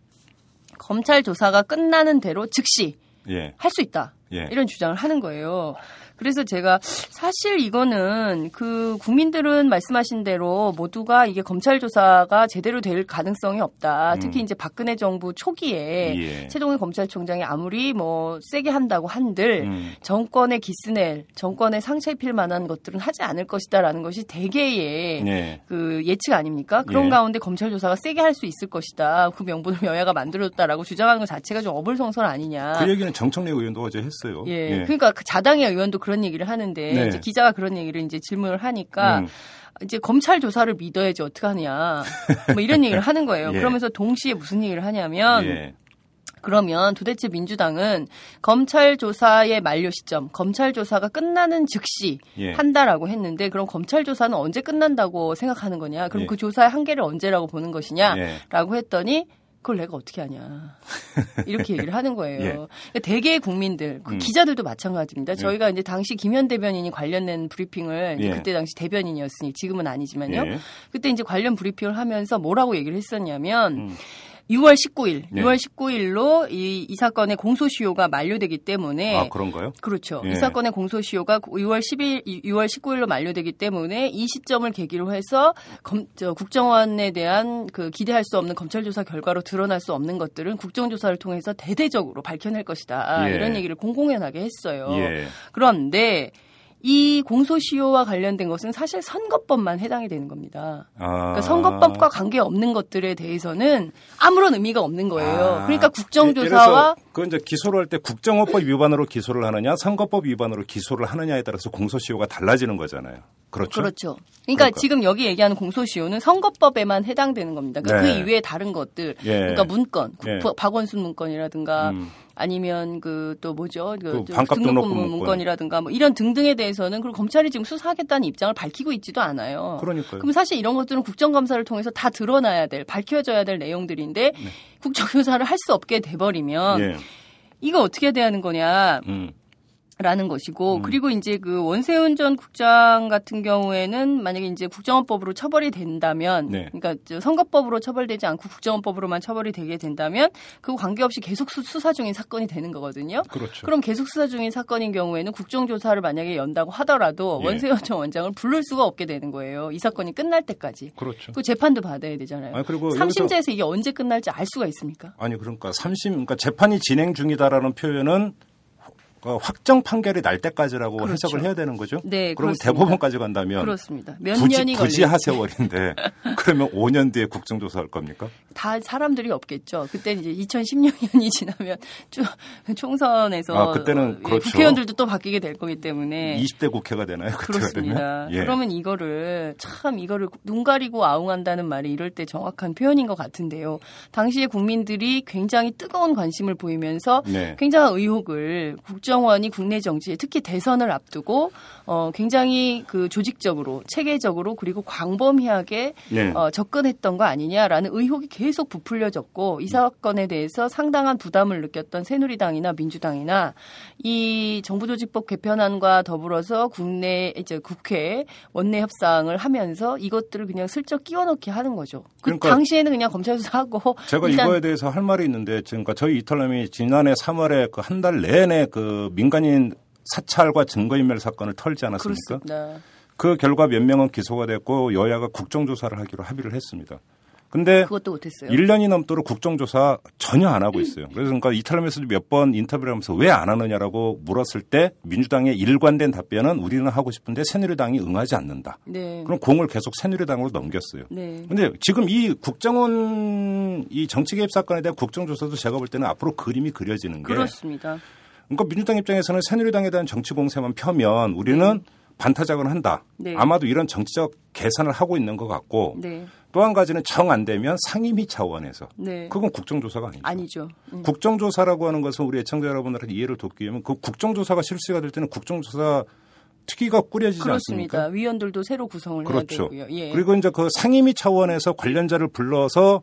검찰 조사가 끝나는 대로 즉시 예. 할수 있다. 예. 이런 주장을 하는 거예요. 그래서 제가 사실 이거는 그 국민들은 말씀하신 대로 모두가 이게 검찰 조사가 제대로 될 가능성이 없다. 음. 특히 이제 박근혜 정부 초기에 예. 최동일 검찰총장이 아무리 뭐 세게 한다고 한들 음. 정권의 기스낼, 정권의 상처 입힐 만한 것들은 하지 않을 것이다라는 것이 대개의 네. 그 예측 아닙니까? 그런 예. 가운데 검찰 조사가 세게 할 수 있을 것이다. 그 명분을 여야가 만들었다라고 주장하는 것 자체가 좀 어불성설 아니냐. 그 얘기는 정청래 의원도 어제 했어요. 예. 예. 그러니까 그 자당의 의원도 그런 그런 얘기를 하는데 네. 이제 기자가 그런 얘기를 이제 질문을 하니까 음. 이제 검찰 조사를 믿어야지 어떡 하느냐 뭐 이런 얘기를 하는 거예요. [laughs] 예. 그러면서 동시에 무슨 얘기를 하냐면 예. 그러면 도대체 민주당은 검찰 조사의 만료 시점, 검찰 조사가 끝나는 즉시 예. 한다라고 했는데 그럼 검찰 조사는 언제 끝난다고 생각하는 거냐? 그럼 예. 그 조사의 한계를 언제라고 보는 것이냐라고 예. 했더니 그걸 내가 어떻게 하냐. [laughs] 이렇게 얘기를 하는 거예요. 예. 그러니까 대개의 국민들, 그 음. 기자들도 마찬가지입니다. 예. 저희가 이제 당시 김현 대변인이 관련된 브리핑을 예. 그때 당시 대변인이었으니 지금은 아니지만요. 예. 그때 이제 관련 브리핑을 하면서 뭐라고 얘기를 했었냐면 음. 6월 19일, 네. 6월 19일로 이, 이 사건의 공소시효가 만료되기 때문에 아 그런가요? 그렇죠. 예. 이 사건의 공소시효가 6월 10일, 6월 19일로 만료되기 때문에 이 시점을 계기로 해서 검, 저, 국정원에 대한 그 기대할 수 없는 검찰 조사 결과로 드러날 수 없는 것들은 국정 조사를 통해서 대대적으로 밝혀낼 것이다. 예. 이런 얘기를 공공연하게 했어요. 예. 그런데 이 공소시효와 관련된 것은 사실 선거법만 해당이 되는 겁니다. 아. 그러니까 선거법과 관계 없는 것들에 대해서는 아무런 의미가 없는 거예요. 아. 그러니까 국정조사와 그 이제 기소를 할 때 국정원법 위반으로 기소를 하느냐, 선거법 위반으로 기소를 하느냐에 따라서 공소시효가 달라지는 거잖아요. 그렇죠. 그렇죠. 그러니까, 그러니까. 지금 여기 얘기하는 공소시효는 선거법에만 해당되는 겁니다. 그러니까 그 네. 그 이외에 다른 것들, 예. 그러니까 문건, 예. 박원순 문건이라든가 음. 아니면 그 또 뭐죠? 그, 그 반값 등록금 문건이라든가 뭐 이런 등등에 대해서는 그리고 검찰이 지금 수사하겠다는 입장을 밝히고 있지도 않아요. 그러니까요. 그럼 사실 이런 것들은 국정감사를 통해서 다 드러나야 될, 밝혀져야 될 내용들인데 네. 국정조사를 할 수 없게 돼버리면 네. 이거 어떻게 되는 거냐. 음. 라는 것이고 음. 그리고 이제 그 원세훈 전 국장 같은 경우에는 만약에 이제 국정원법으로 처벌이 된다면 네. 그러니까 선거법으로 처벌되지 않고 국정원법으로만 처벌이 되게 된다면 그 관계없이 계속 수 사 중인 사건이 되는 거거든요. 그렇죠. 그럼 계속 수사 중인 사건인 경우에는 국정조사를 만약에 연다고 하더라도 예. 원세훈 전 원장을 부를 수가 없게 되는 거예요. 이 사건이 끝날 때까지. 그렇죠. 그 재판도 받아야 되잖아요. 아니, 그리고 3심제에서 이게 언제 끝날지 알 수가 있습니까? 아니 그러니까 3심 그러니까 재판이 진행 중이다라는 표현은 그 확정 판결이 날 때까지라고 그렇죠. 해석을 해야 되는 거죠? 네. 그럼 대법원까지 간다면 그렇습니다. 몇 부지, 년이 부지 하세월인데 [laughs] 그러면 5년 뒤에 국정조사 할 겁니까? 다 사람들이 없겠죠. 그때 이제 2016년이 [laughs] 지나면 총선에서 아, 그때는 예, 그렇죠. 국회의원들도 또 바뀌게 될 거기 때문에 20대 국회가 되나요? 그렇습니다. 예. 그러면 이거를 참 이거를 눈 가리고 아웅한다는 말이 이럴 때 정확한 표현인 것 같은데요. 당시에 국민들이 굉장히 뜨거운 관심을 보이면서 네. 굉장한 의혹을 국정 원이 국내 정치에 특히 대선을 앞두고 어 굉장히 그 조직적으로 체계적으로 그리고 광범위하게 네. 어 접근했던 거 아니냐라는 의혹이 계속 부풀려졌고 이 사건에 대해서 상당한 부담을 느꼈던 새누리당이나 민주당이나 이 정부조직법 개편안과 더불어서 국내 이제 국회 원내 협상을 하면서 이것들을 그냥 슬쩍 끼워넣기 하는 거죠. 그 그러니까 당시에는 그냥 검찰 수사하고 제가 이거에 대해서 할 말이 있는데 그러니까 저희 이탈남이 지난해 3월에 그 한 달 내내 그 민간인 사찰과 증거인멸 사건을 털지 않았습니까? 그렇습니다. 그 결과 몇 명은 기소가 됐고 여야가 국정조사를 하기로 합의를 했습니다. 근데 그것도 못했어요. 1년이 넘도록 국정조사 전혀 안 하고 있어요. 그래서 그러니까 이탈람에서도 몇 번 인터뷰를 하면서 왜 안 하느냐라고 물었을 때 민주당의 일관된 답변은 우리는 하고 싶은데 새누리당이 응하지 않는다. 네. 그럼 공을 계속 새누리당으로 넘겼어요. 네. 근데 지금 이 국정원 이 정치 개입 사건에 대한 국정조사도 제가 볼 때는 앞으로 그림이 그려지는 게 그렇습니다. 그러니까 민주당 입장에서는 새누리당에 대한 정치 공세만 펴면 우리는 네. 반타작을 한다. 네. 아마도 이런 정치적 계산을 하고 있는 것 같고 네. 또한 가지는 정 안 되면 상임위 차원에서 네. 그건 국정조사가 아니죠. 아니죠. 음. 국정조사라고 하는 것은 우리 애청자 여러분들한테 이해를 돕기 위하면 그 국정조사가 실시가 될 때는 국정조사 특위가 꾸려지지 그렇습니다. 않습니까? 위원들도 새로 구성을 그렇죠. 해야 되고요. 예. 그리고 이제 그 상임위 차원에서 관련자를 불러서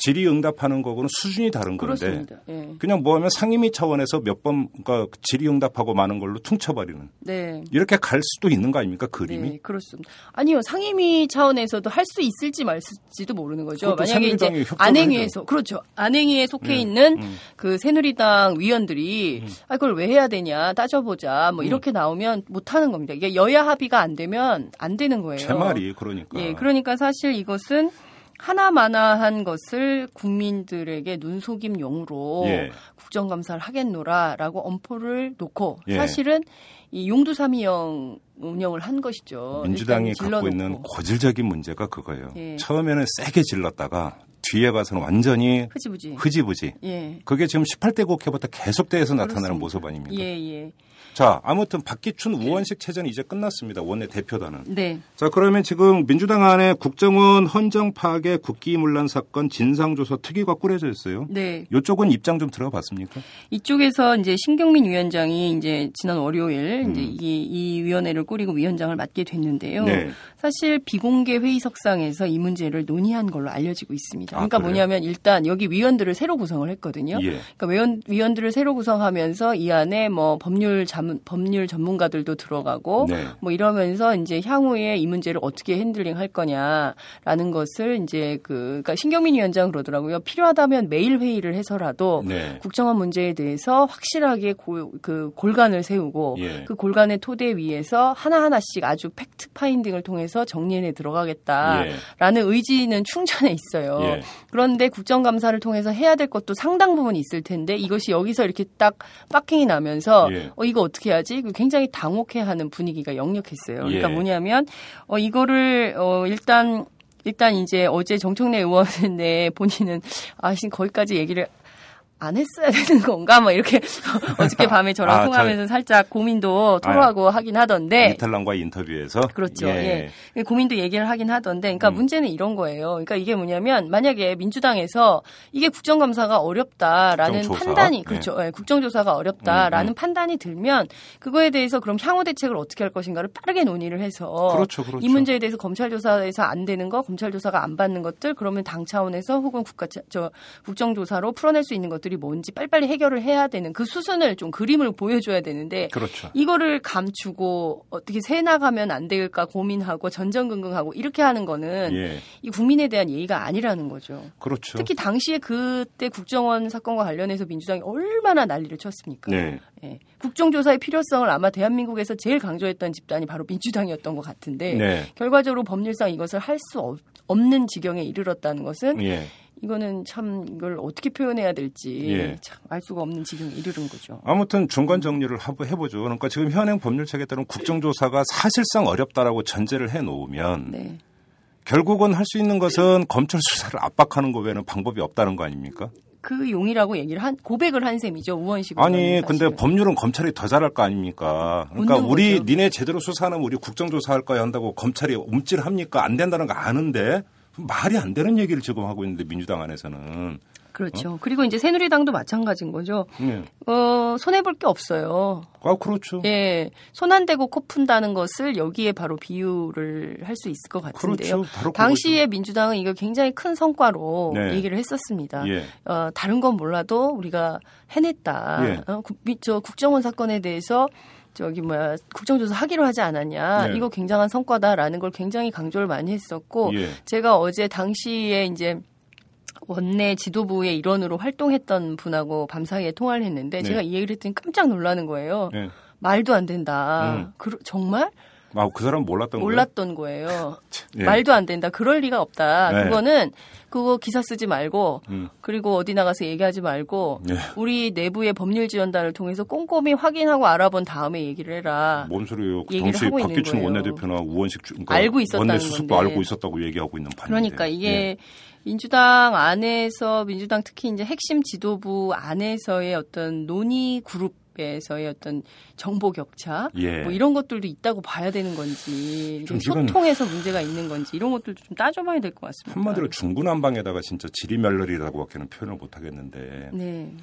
질의응답하는 거고는 수준이 다른 건데 예. 그냥 뭐 하면 상임위 차원에서 몇 번 그러니까 질의응답하고 많은 걸로 퉁쳐버리는 네. 이렇게 갈 수도 있는 거 아닙니까 그림이? 네, 그렇습니다. 아니요 상임위 차원에서도 할 수 있을지 말지도 모르는 거죠. 만약에 이제 안행위에서 그렇죠 안행위에 속해 음, 있는 음. 그 새누리당 위원들이 음. 아 그걸 왜 해야 되냐 따져보자 뭐 음. 이렇게 나오면 못 하는 겁니다. 이게 여야 합의가 안 되면 안 되는 거예요. 제 말이 그러니까. 예, 그러니까 사실 이것은 하나마나한 것을 국민들에게 눈속임용으로 예. 국정감사를 하겠노라라고 엄포를 놓고 예. 사실은 이 용두삼이형 운영을 한 것이죠. 민주당이 갖고 있는 고질적인 문제가 그거예요. 예. 처음에는 세게 질렀다가 뒤에 가서는 완전히 흐지부지. 흐지부지. 예. 그게 지금 18대 국회부터 계속돼서 나타나는 모습 아닙니까? 예, 예. 자, 아무튼 박기춘 우원식 체제는 이제 끝났습니다. 원내 대표단은. 네. 자, 그러면 지금 민주당 안에 국정원 헌정 파괴 국기 문란 사건 진상조사 특위가 꾸려져 있어요. 네. 이쪽은 입장 좀 들어봤습니까? 이쪽에서 이제 신경민 위원장이 이제 지난 월요일 음. 이제 이, 이 위원회를 꾸리고 위원장을 맡게 됐는데요. 네. 사실 비공개 회의석상에서 이 문제를 논의한 걸로 알려지고 있습니다. 그러니까 아, 뭐냐면 일단 여기 위원들을 새로 구성을 했거든요. 예. 그러니까 위원, 위원들을 새로 구성하면서 이 안에 뭐 법률 자문, 법률 전문가들도 들어가고 네. 뭐 이러면서 이제 향후에 이 문제를 어떻게 handling 할 거냐라는 것을 이제 그 그러니까 신경민 위원장 그러더라고요. 필요하다면 매일 회의를 해서라도 네. 국정원 문제에 대해서 확실하게 고, 그 골간을 세우고 예. 그 골간의 토대 위에서 하나하나씩 아주 fact finding을 통해서 정리해 들어가겠다라는 예. 의지는 충전해 있어요. 예. 그런데 국정감사를 통해서 해야 될 것도 상당 부분 있을 텐데 이것이 여기서 이렇게 딱 빡킹이 나면서 예. 어 이거 어떻게 하지? 그 굉장히 당혹해하는 분위기가 역력했어요. 그러니까 예. 뭐냐면 어 이거를 어 일단 일단 이제 어제 정청래 의원의 [laughs] 본인은 아, 거기까지 얘기를 안 했어야 되는 건가? 뭐 이렇게 [laughs] 어저께 밤에 저랑 아, 통하면서 저... 살짝 고민도 토로하고 아, 하긴 하던데. 이탈남과 인터뷰에서. 그렇죠. 예. 예. 고민도 얘기를 하긴 하던데. 그러니까 음. 문제는 이런 거예요. 그러니까 이게 뭐냐면 만약에 민주당에서 이게 국정감사가 어렵다라는 국정조사. 판단이 그렇죠. 예. 예. 국정조사가 어렵다라는 음, 음. 판단이 들면 그거에 대해서 그럼 향후 대책을 어떻게 할 것인가를 빠르게 논의를 해서 그렇죠, 그렇죠. 이 문제에 대해서 검찰 조사에서 안 되는 거, 검찰 조사가 안 받는 것들 그러면 당 차원에서 혹은 국가 저 국정조사로 풀어낼 수 있는 것들 이 뭔지 빨리빨리 해결을 해야 되는 그 수순을 좀 그림을 보여줘야 되는데 그렇죠. 이거를 감추고 어떻게 새 나가면 안 될까 고민하고 전전긍긍하고 이렇게 하는 거는 예. 이 국민에 대한 예의가 아니라는 거죠. 그렇죠. 특히 당시에 그때 국정원 사건과 관련해서 민주당이 얼마나 난리를 쳤습니까? 네. 예. 국정조사의 필요성을 아마 대한민국에서 제일 강조했던 집단이 바로 민주당이었던 것 같은데 네. 결과적으로 법률상 이것을 할 수 없는 지경에 이르렀다는 것은 예. 이거는 참 이걸 어떻게 표현해야 될지 예. 참알 수가 없는 지경에 이르는 거죠. 아무튼 중간 정리를 해보죠. 그러니까 지금 현행 법률책에 따른 국정조사가 사실상 어렵다라고 전제를 해놓으면 네. 결국은 할 수 있는 것은 검찰 수사를 압박하는 거 외에는 방법이 없다는 거 아닙니까? 그 용이라고 얘기를 한 고백을 한 셈이죠 우원식 아니 근데 법률은 검찰이 더 잘할 거 아닙니까? 그러니까 우리 거죠. 니네 제대로 수사하면 우리 국정조사할 거야 한다고 검찰이 움찔합니까? 안 된다는 거 아는데 말이 안 되는 얘기를 지금 하고 있는데 민주당 안에서는 그렇죠. 어? 그리고 이제 새누리당도 마찬가지인 거죠. 네. 어, 손해볼 게 없어요. 아, 그렇죠. 예. 손 안 대고 코 푼다는 것을 여기에 바로 비유를 할 수 있을 것 같은데요. 그렇죠. 당시에 민주당은 이거 굉장히 큰 성과로 네. 얘기를 했었습니다. 예. 어, 다른 건 몰라도 우리가 해냈다. 예. 어, 국, 저 국정원 사건에 대해서 저기 뭐야 국정조사 하기로 하지 않았냐 네. 이거 굉장한 성과다라는 걸 굉장히 강조를 많이 했었고 예. 제가 어제 당시에 이제 원내 지도부의 일원으로 활동했던 분하고 밤사이에 통화를 했는데 네. 제가 이 얘기를 했더니 깜짝 놀라는 거예요. 네. 말도 안 된다. 음. 그, 정말? 아, 그 사람 몰랐던 거예요? 몰랐던 거예요. [laughs] 예. 말도 안 된다. 그럴 리가 없다. 네. 그거는 그거 기사 쓰지 말고 음. 그리고 어디 나가서 얘기하지 말고 네. 우리 내부의 법률 지원단을 통해서 꼼꼼히 확인하고 알아본 다음에 얘기를 해라. 뭔 소리예요? 그 당시 박기춘 원내대표나 우원식 그러니까 알고 있었다는 원내 수석도 건데. 알고 있었다고 얘기하고 있는 판인데. 그러니까 이게 예. 민주당 안에서 민주당 특히 이제 핵심 지도부 안에서의 어떤 논의 그룹 에서의 어떤 정보 격차 예. 뭐 이런 것들도 있다고 봐야 되는 건지 소통에서 문제가 있는 건지 이런 것들도 좀 따져봐야 될 것 같습니다. 한마디로 중구난방에다가 진짜 지리멸렬이라고밖에는 표현을 못 하겠는데. 네.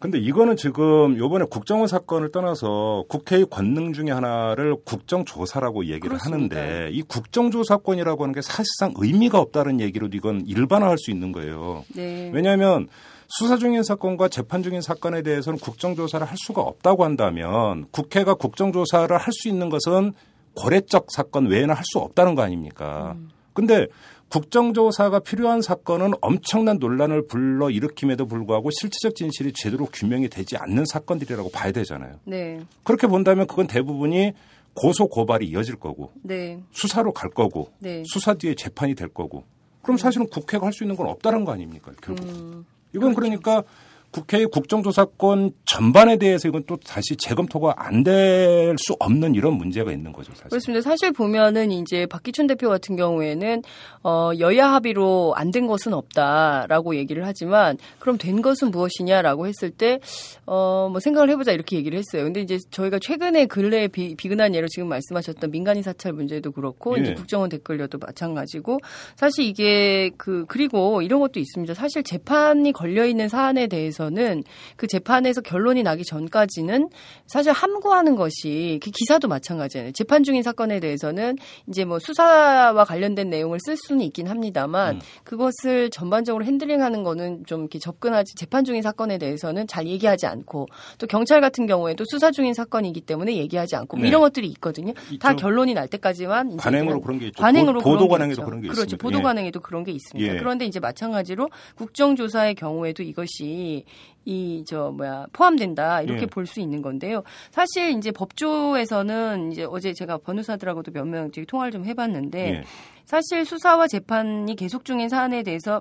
근데 이거는 지금 요번에 국정원 사건을 떠나서 국회의 권능 중에 하나를 국정조사라고 얘기를 그렇습니다. 하는데 이 국정조사권이라고 하는 게 사실상 의미가 없다는 얘기로 이건 일반화할 수 있는 거예요. 네. 왜냐하면 수사 중인 사건과 재판 중인 사건에 대해서는 국정조사를 할 수가 없다고 한다면 국회가 국정조사를 할 수 있는 것은 고래적 사건 외에는 할 수 없다는 거 아닙니까? 음. 근데 국정조사가 필요한 사건은 엄청난 논란을 불러 일으킴에도 불구하고 실체적 진실이 제대로 규명이 되지 않는 사건들이라고 봐야 되잖아요. 네. 그렇게 본다면 그건 대부분이 고소 고발이 이어질 거고 네. 수사로 갈 거고 네. 수사 뒤에 재판이 될 거고 그럼 네. 사실은 국회가 할 수 있는 건 없다는 거 아닙니까 결국. 음. 이건 그렇죠. 그러니까 국회의 국정조사권 전반에 대해서 이건 또 다시 재검토가 안 될 수 없는 이런 문제가 있는 거죠. 사실. 그렇습니다. 사실 보면은 이제 박기춘 대표 같은 경우에는 어 여야 합의로 안 된 것은 없다라고 얘기를 하지만 그럼 된 것은 무엇이냐라고 했을 때 어 뭐 생각을 해보자 이렇게 얘기를 했어요. 근데 이제 저희가 최근에 근래 비, 비근한 예로 지금 말씀하셨던 민간인 사찰 문제도 그렇고 예. 이제 국정원 댓글료도 마찬가지고 사실 이게 그 그리고 이런 것도 있습니다. 사실 재판이 걸려 있는 사안에 대해서 대해서는 그 재판에서 결론이 나기 전까지는 사실 함구하는 것이 그 기사도 마찬가지예요. 재판 중인 사건에 대해서는 이제 뭐 수사와 관련된 내용을 쓸 수는 있긴 합니다만 음. 그것을 전반적으로 핸들링하는 거는 좀 이렇게 접근하지 재판 중인 사건에 대해서는 잘 얘기하지 않고 또 경찰 같은 경우에도 수사 중인 사건이기 때문에 얘기하지 않고 뭐 네. 이런 것들이 있거든요. 있죠. 다 결론이 날 때까지만 관행으로 그런 게 있죠. 관행으로 보 도 관행에도 그런 게 그렇죠. 있습니다. 보도 관행에도 예. 그런 게 있습니다. 예. 그런데 이제 마찬가지로 국정조사의 경우에도 이것이 이 저 뭐야 포함된다 이렇게 예. 볼수 있는 건데요. 사실 이제 법조에서는 이제 어제 제가 변호사들하고도 몇 명 통화를 좀 해봤는데 예. 사실 수사와 재판이 계속 중인 사안에 대해서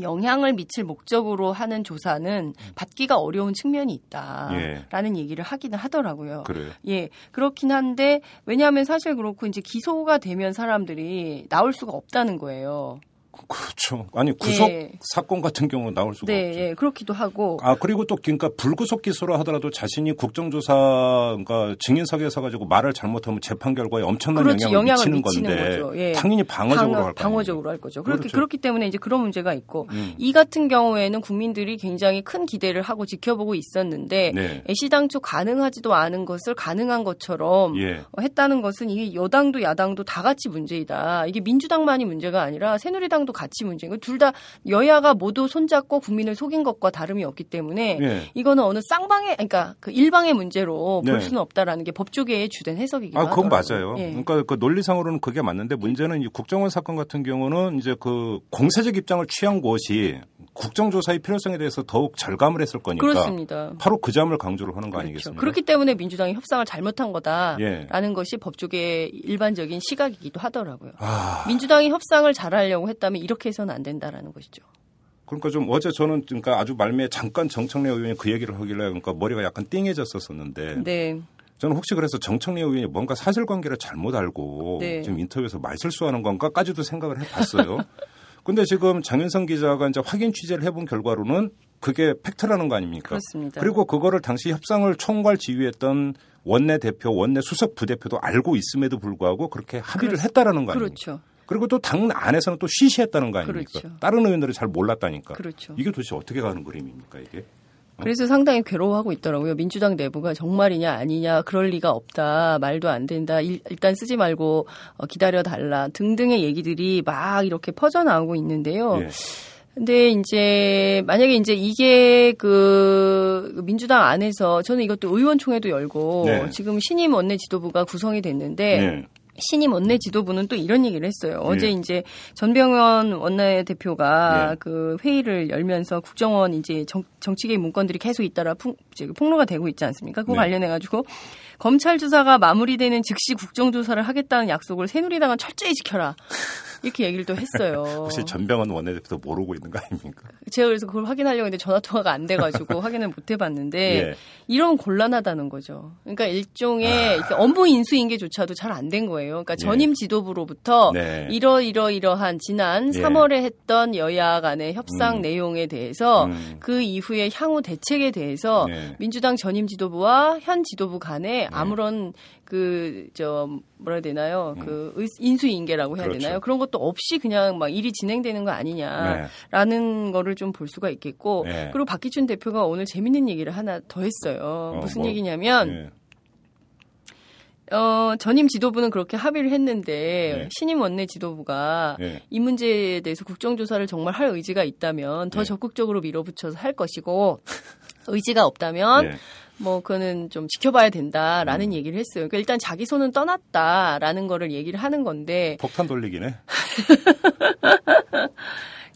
영향을 미칠 목적으로 하는 조사는 받기가 어려운 측면이 있다라는 예. 얘기를 하기는 하더라고요. 그래요? 예, 그렇긴 한데 왜냐하면 사실 그렇고 이제 기소가 되면 사람들이 나올 수가 없다는 거예요. 그렇죠. 아니 구속 예. 사건 같은 경우 나올 수가 네, 없죠. 예, 그렇기도 하고. 아 그리고 또 그러니까 불구속 기소를 하더라도 자신이 국정조사 그러니까 증인석에 서가지고 말을 잘못하면 재판 결과에 엄청난 그렇지, 영향을, 영향을, 미치는, 미치는 건데 거죠. 예. 당연히 방어적으로 방어, 할 방어적으로 할 거죠. 그렇게 그렇죠. 그렇기 때문에 이제 그런 문제가 있고 음. 이 같은 경우에는 국민들이 굉장히 큰 기대를 하고 지켜보고 있었는데 네. 애시당초 가능하지도 않은 것을 가능한 것처럼 예. 했다는 것은 이게 여당도 야당도 다 같이 문제이다. 이게 민주당만이 문제가 아니라 새누리당 도 같이 문제인 둘다 여야가 모두 손잡고 국민을 속인 것과 다름이 없기 때문에 예. 이거는 어느 쌍방의 그러니까 그 일방의 문제로 볼 네. 수는 없다라는 게 법조계의 주된 해석이기도 아, 그건 하더라고요. 맞아요. 예. 그러니까 그 논리상으로는 그게 맞는데 문제는 이 국정원 사건 같은 경우는 이제 그 공세적 입장을 취한 곳이 국정조사의 필요성에 대해서 더욱 절감을 했을 거니까 그렇습니다. 바로 그 점을 강조를 하는 거 그렇죠. 아니겠습니까? 그렇기 때문에 민주당이 협상을 잘못한 거다라는 예. 것이 법조계의 일반적인 시각이기도 하더라고요. 아... 민주당이 협상을 잘하려고 했다면 이렇게 해서는 안 된다라는 것이죠. 그러니까 좀 어제 저는 그러니까 아주 말미에 잠깐 정청래 의원이 그 얘기를 하길래 그러니까 머리가 약간 띵해졌었었는데 네. 저는 혹시 그래서 정청래 의원이 뭔가 사실관계를 잘못 알고 네. 지금 인터뷰에서 말실수하는 건가까지도 생각을 해봤어요. [laughs] 근데 지금 장윤성 기자가 이제 확인 취재를 해본 결과로는 그게 팩트라는 거 아닙니까? 그렇습니다. 그리고 그거를 당시 협상을 총괄 지휘했던 원내 대표, 원내 수석 부대표도 알고 있음에도 불구하고 그렇게 합의를 그렇, 했다라는 거 아닙니까? 그렇죠. 그리고 또 당 안에서는 또 쉬쉬했다는 거 아닙니까? 그렇죠. 다른 의원들은 잘 몰랐다니까. 그렇죠. 이게 도대체 어떻게 가는 그림입니까 이게? 그래서 상당히 괴로워하고 있더라고요. 민주당 내부가 정말이냐 아니냐 그럴 리가 없다 말도 안 된다 일, 단 쓰지 말고 어, 기다려 달라 등등의 얘기들이 막 이렇게 퍼져 나오고 있는데요. 예. 근데 이제 만약에 이제 이게 그 민주당 안에서 저는 이것도 의원총회도 열고 네. 지금 신임 원내 지도부가 구성이 됐는데 네. 신임 원내 지도부는 또 이런 얘기를 했어요. 어제 네. 이제 전병현 원내대표가 네. 그 회의를 열면서 국정원 이제 정, 정치계 문건들이 계속 잇따라 풍, 폭로가 되고 있지 않습니까? 그거 네. 관련해 가지고 검찰 조사가 마무리되는 즉시 국정조사를 하겠다는 약속을 새누리당은 철저히 지켜라. 이렇게 얘기를 또 했어요. [laughs] 혹시 전병헌 원내대표도 모르고 있는 거 아닙니까? 제가 그래서 그걸 확인하려고 했는데 전화 통화가 안 돼가지고 [laughs] 확인을 못 해봤는데 예. 이런 곤란하다는 거죠. 그러니까 일종의 아. 업무 인수인계조차도 잘 안 된 거예요. 그러니까 예. 전임 지도부로부터 네. 이러 이러 이러한 지난 예. 3월에 했던 여야 간의 협상 음. 내용에 대해서 음. 그 이후에 향후 대책에 대해서 네. 민주당 전임 지도부와 현 지도부 간에 네. 아무런 그 저 뭐라 해야 되나요? 음. 그 인수인계라고 해야 그렇죠. 되나요? 그런 것도 없이 그냥 막 일이 진행되는 거 아니냐라는 네. 거를 좀 볼 수가 있겠고 네. 그리고 박기춘 대표가 오늘 재밌는 얘기를 하나 더 했어요. 어, 무슨 뭐, 얘기냐면 네. 어, 전임 지도부는 그렇게 합의를 했는데 네. 신임 원내 지도부가 네. 이 문제에 대해서 국정조사를 정말 할 의지가 있다면 더 네. 적극적으로 밀어붙여서 할 것이고 [laughs] 의지가 없다면 네. 뭐 그거는 좀 지켜봐야 된다라는 음. 얘기를 했어요. 그러니까 일단 자기 손은 떠났다라는 거를 얘기를 하는 건데 폭탄 돌리기네. [laughs]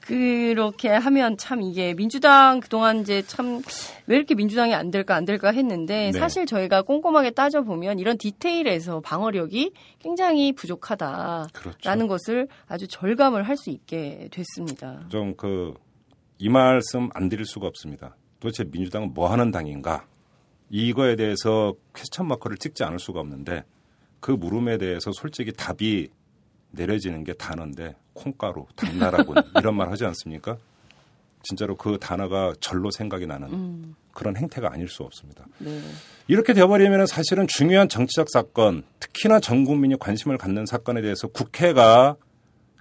그렇게 하면 참 이게 민주당 그동안 이제 참 왜 이렇게 민주당이 안 될까 안 될까 했는데 네. 사실 저희가 꼼꼼하게 따져 보면 이런 디테일에서 방어력이 굉장히 부족하다라는 그렇죠. 것을 아주 절감을 할 수 있게 됐습니다. 좀 그 이 말씀 안 드릴 수가 없습니다. 도대체 민주당은 뭐 하는 당인가? 이거에 대해서 퀘스천 마커를 찍지 않을 수가 없는데 그 물음에 대해서 솔직히 답이 내려지는 게 단어인데 콩가루, 당나라군 [laughs] 이런 말 하지 않습니까? 진짜로 그 단어가 절로 생각이 나는 음. 그런 행태가 아닐 수 없습니다. 네. 이렇게 되어버리면 사실은 중요한 정치적 사건, 특히나 전 국민이 관심을 갖는 사건에 대해서 국회가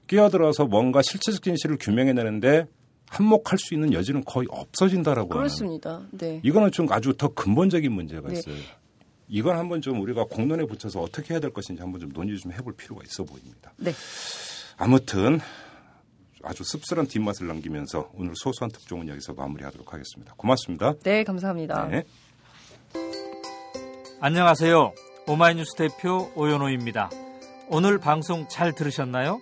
끼어들어서 뭔가 실체적 진실을 규명해내는데 한몫할 수 있는 여지는 거의 없어진다라고 그렇습니다. 하는. 네. 이거는 좀 아주 더 근본적인 문제가 네. 있어요. 이건 한번 좀 우리가 공론에 붙여서 어떻게 해야 될 것인지 한번 좀 논의 좀 해볼 필요가 있어 보입니다. 네. 아무튼 아주 씁쓸한 뒷맛을 남기면서 오늘 소소한 특종은 여기서 마무리하도록 하겠습니다. 고맙습니다. 네, 감사합니다. 네. 안녕하세요. 오마이뉴스 대표 오연호입니다. 오늘 방송 잘 들으셨나요?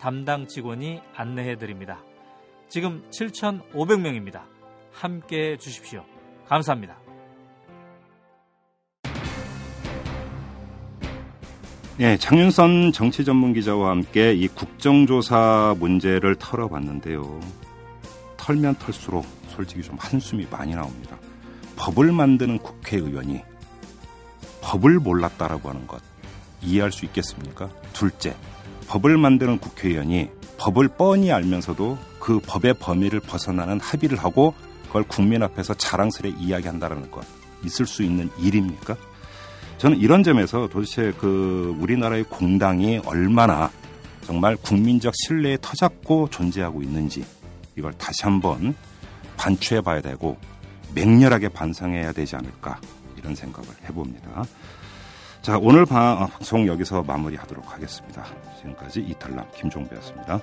담당 직원이 안내해 드립니다. 지금 7,500명입니다. 함께 해 주십시오. 감사합니다. 예, 장윤선 정치 전문 기자와 함께 이 국정조사 문제를 털어봤는데요. 털면 털수록 솔직히 좀 한숨이 많이 나옵니다. 법을 만드는 국회의원이 법을 몰랐다라고 하는 것 이해할 수 있겠습니까? 둘째, 법을 만드는 국회의원이 법을 뻔히 알면서도 그 법의 범위를 벗어나는 합의를 하고 그걸 국민 앞에서 자랑스레 이야기한다라는 것 있을 수 있는 일입니까? 저는 이런 점에서 도대체 그 우리나라의 공당이 얼마나 정말 국민적 신뢰에 터잡고 존재하고 있는지 이걸 다시 한번 반추해 봐야 되고 맹렬하게 반성해야 되지 않을까 이런 생각을 해봅니다. 자, 오늘 방송 여기서 마무리하도록 하겠습니다. 지금까지 이탈남 김종배였습니다.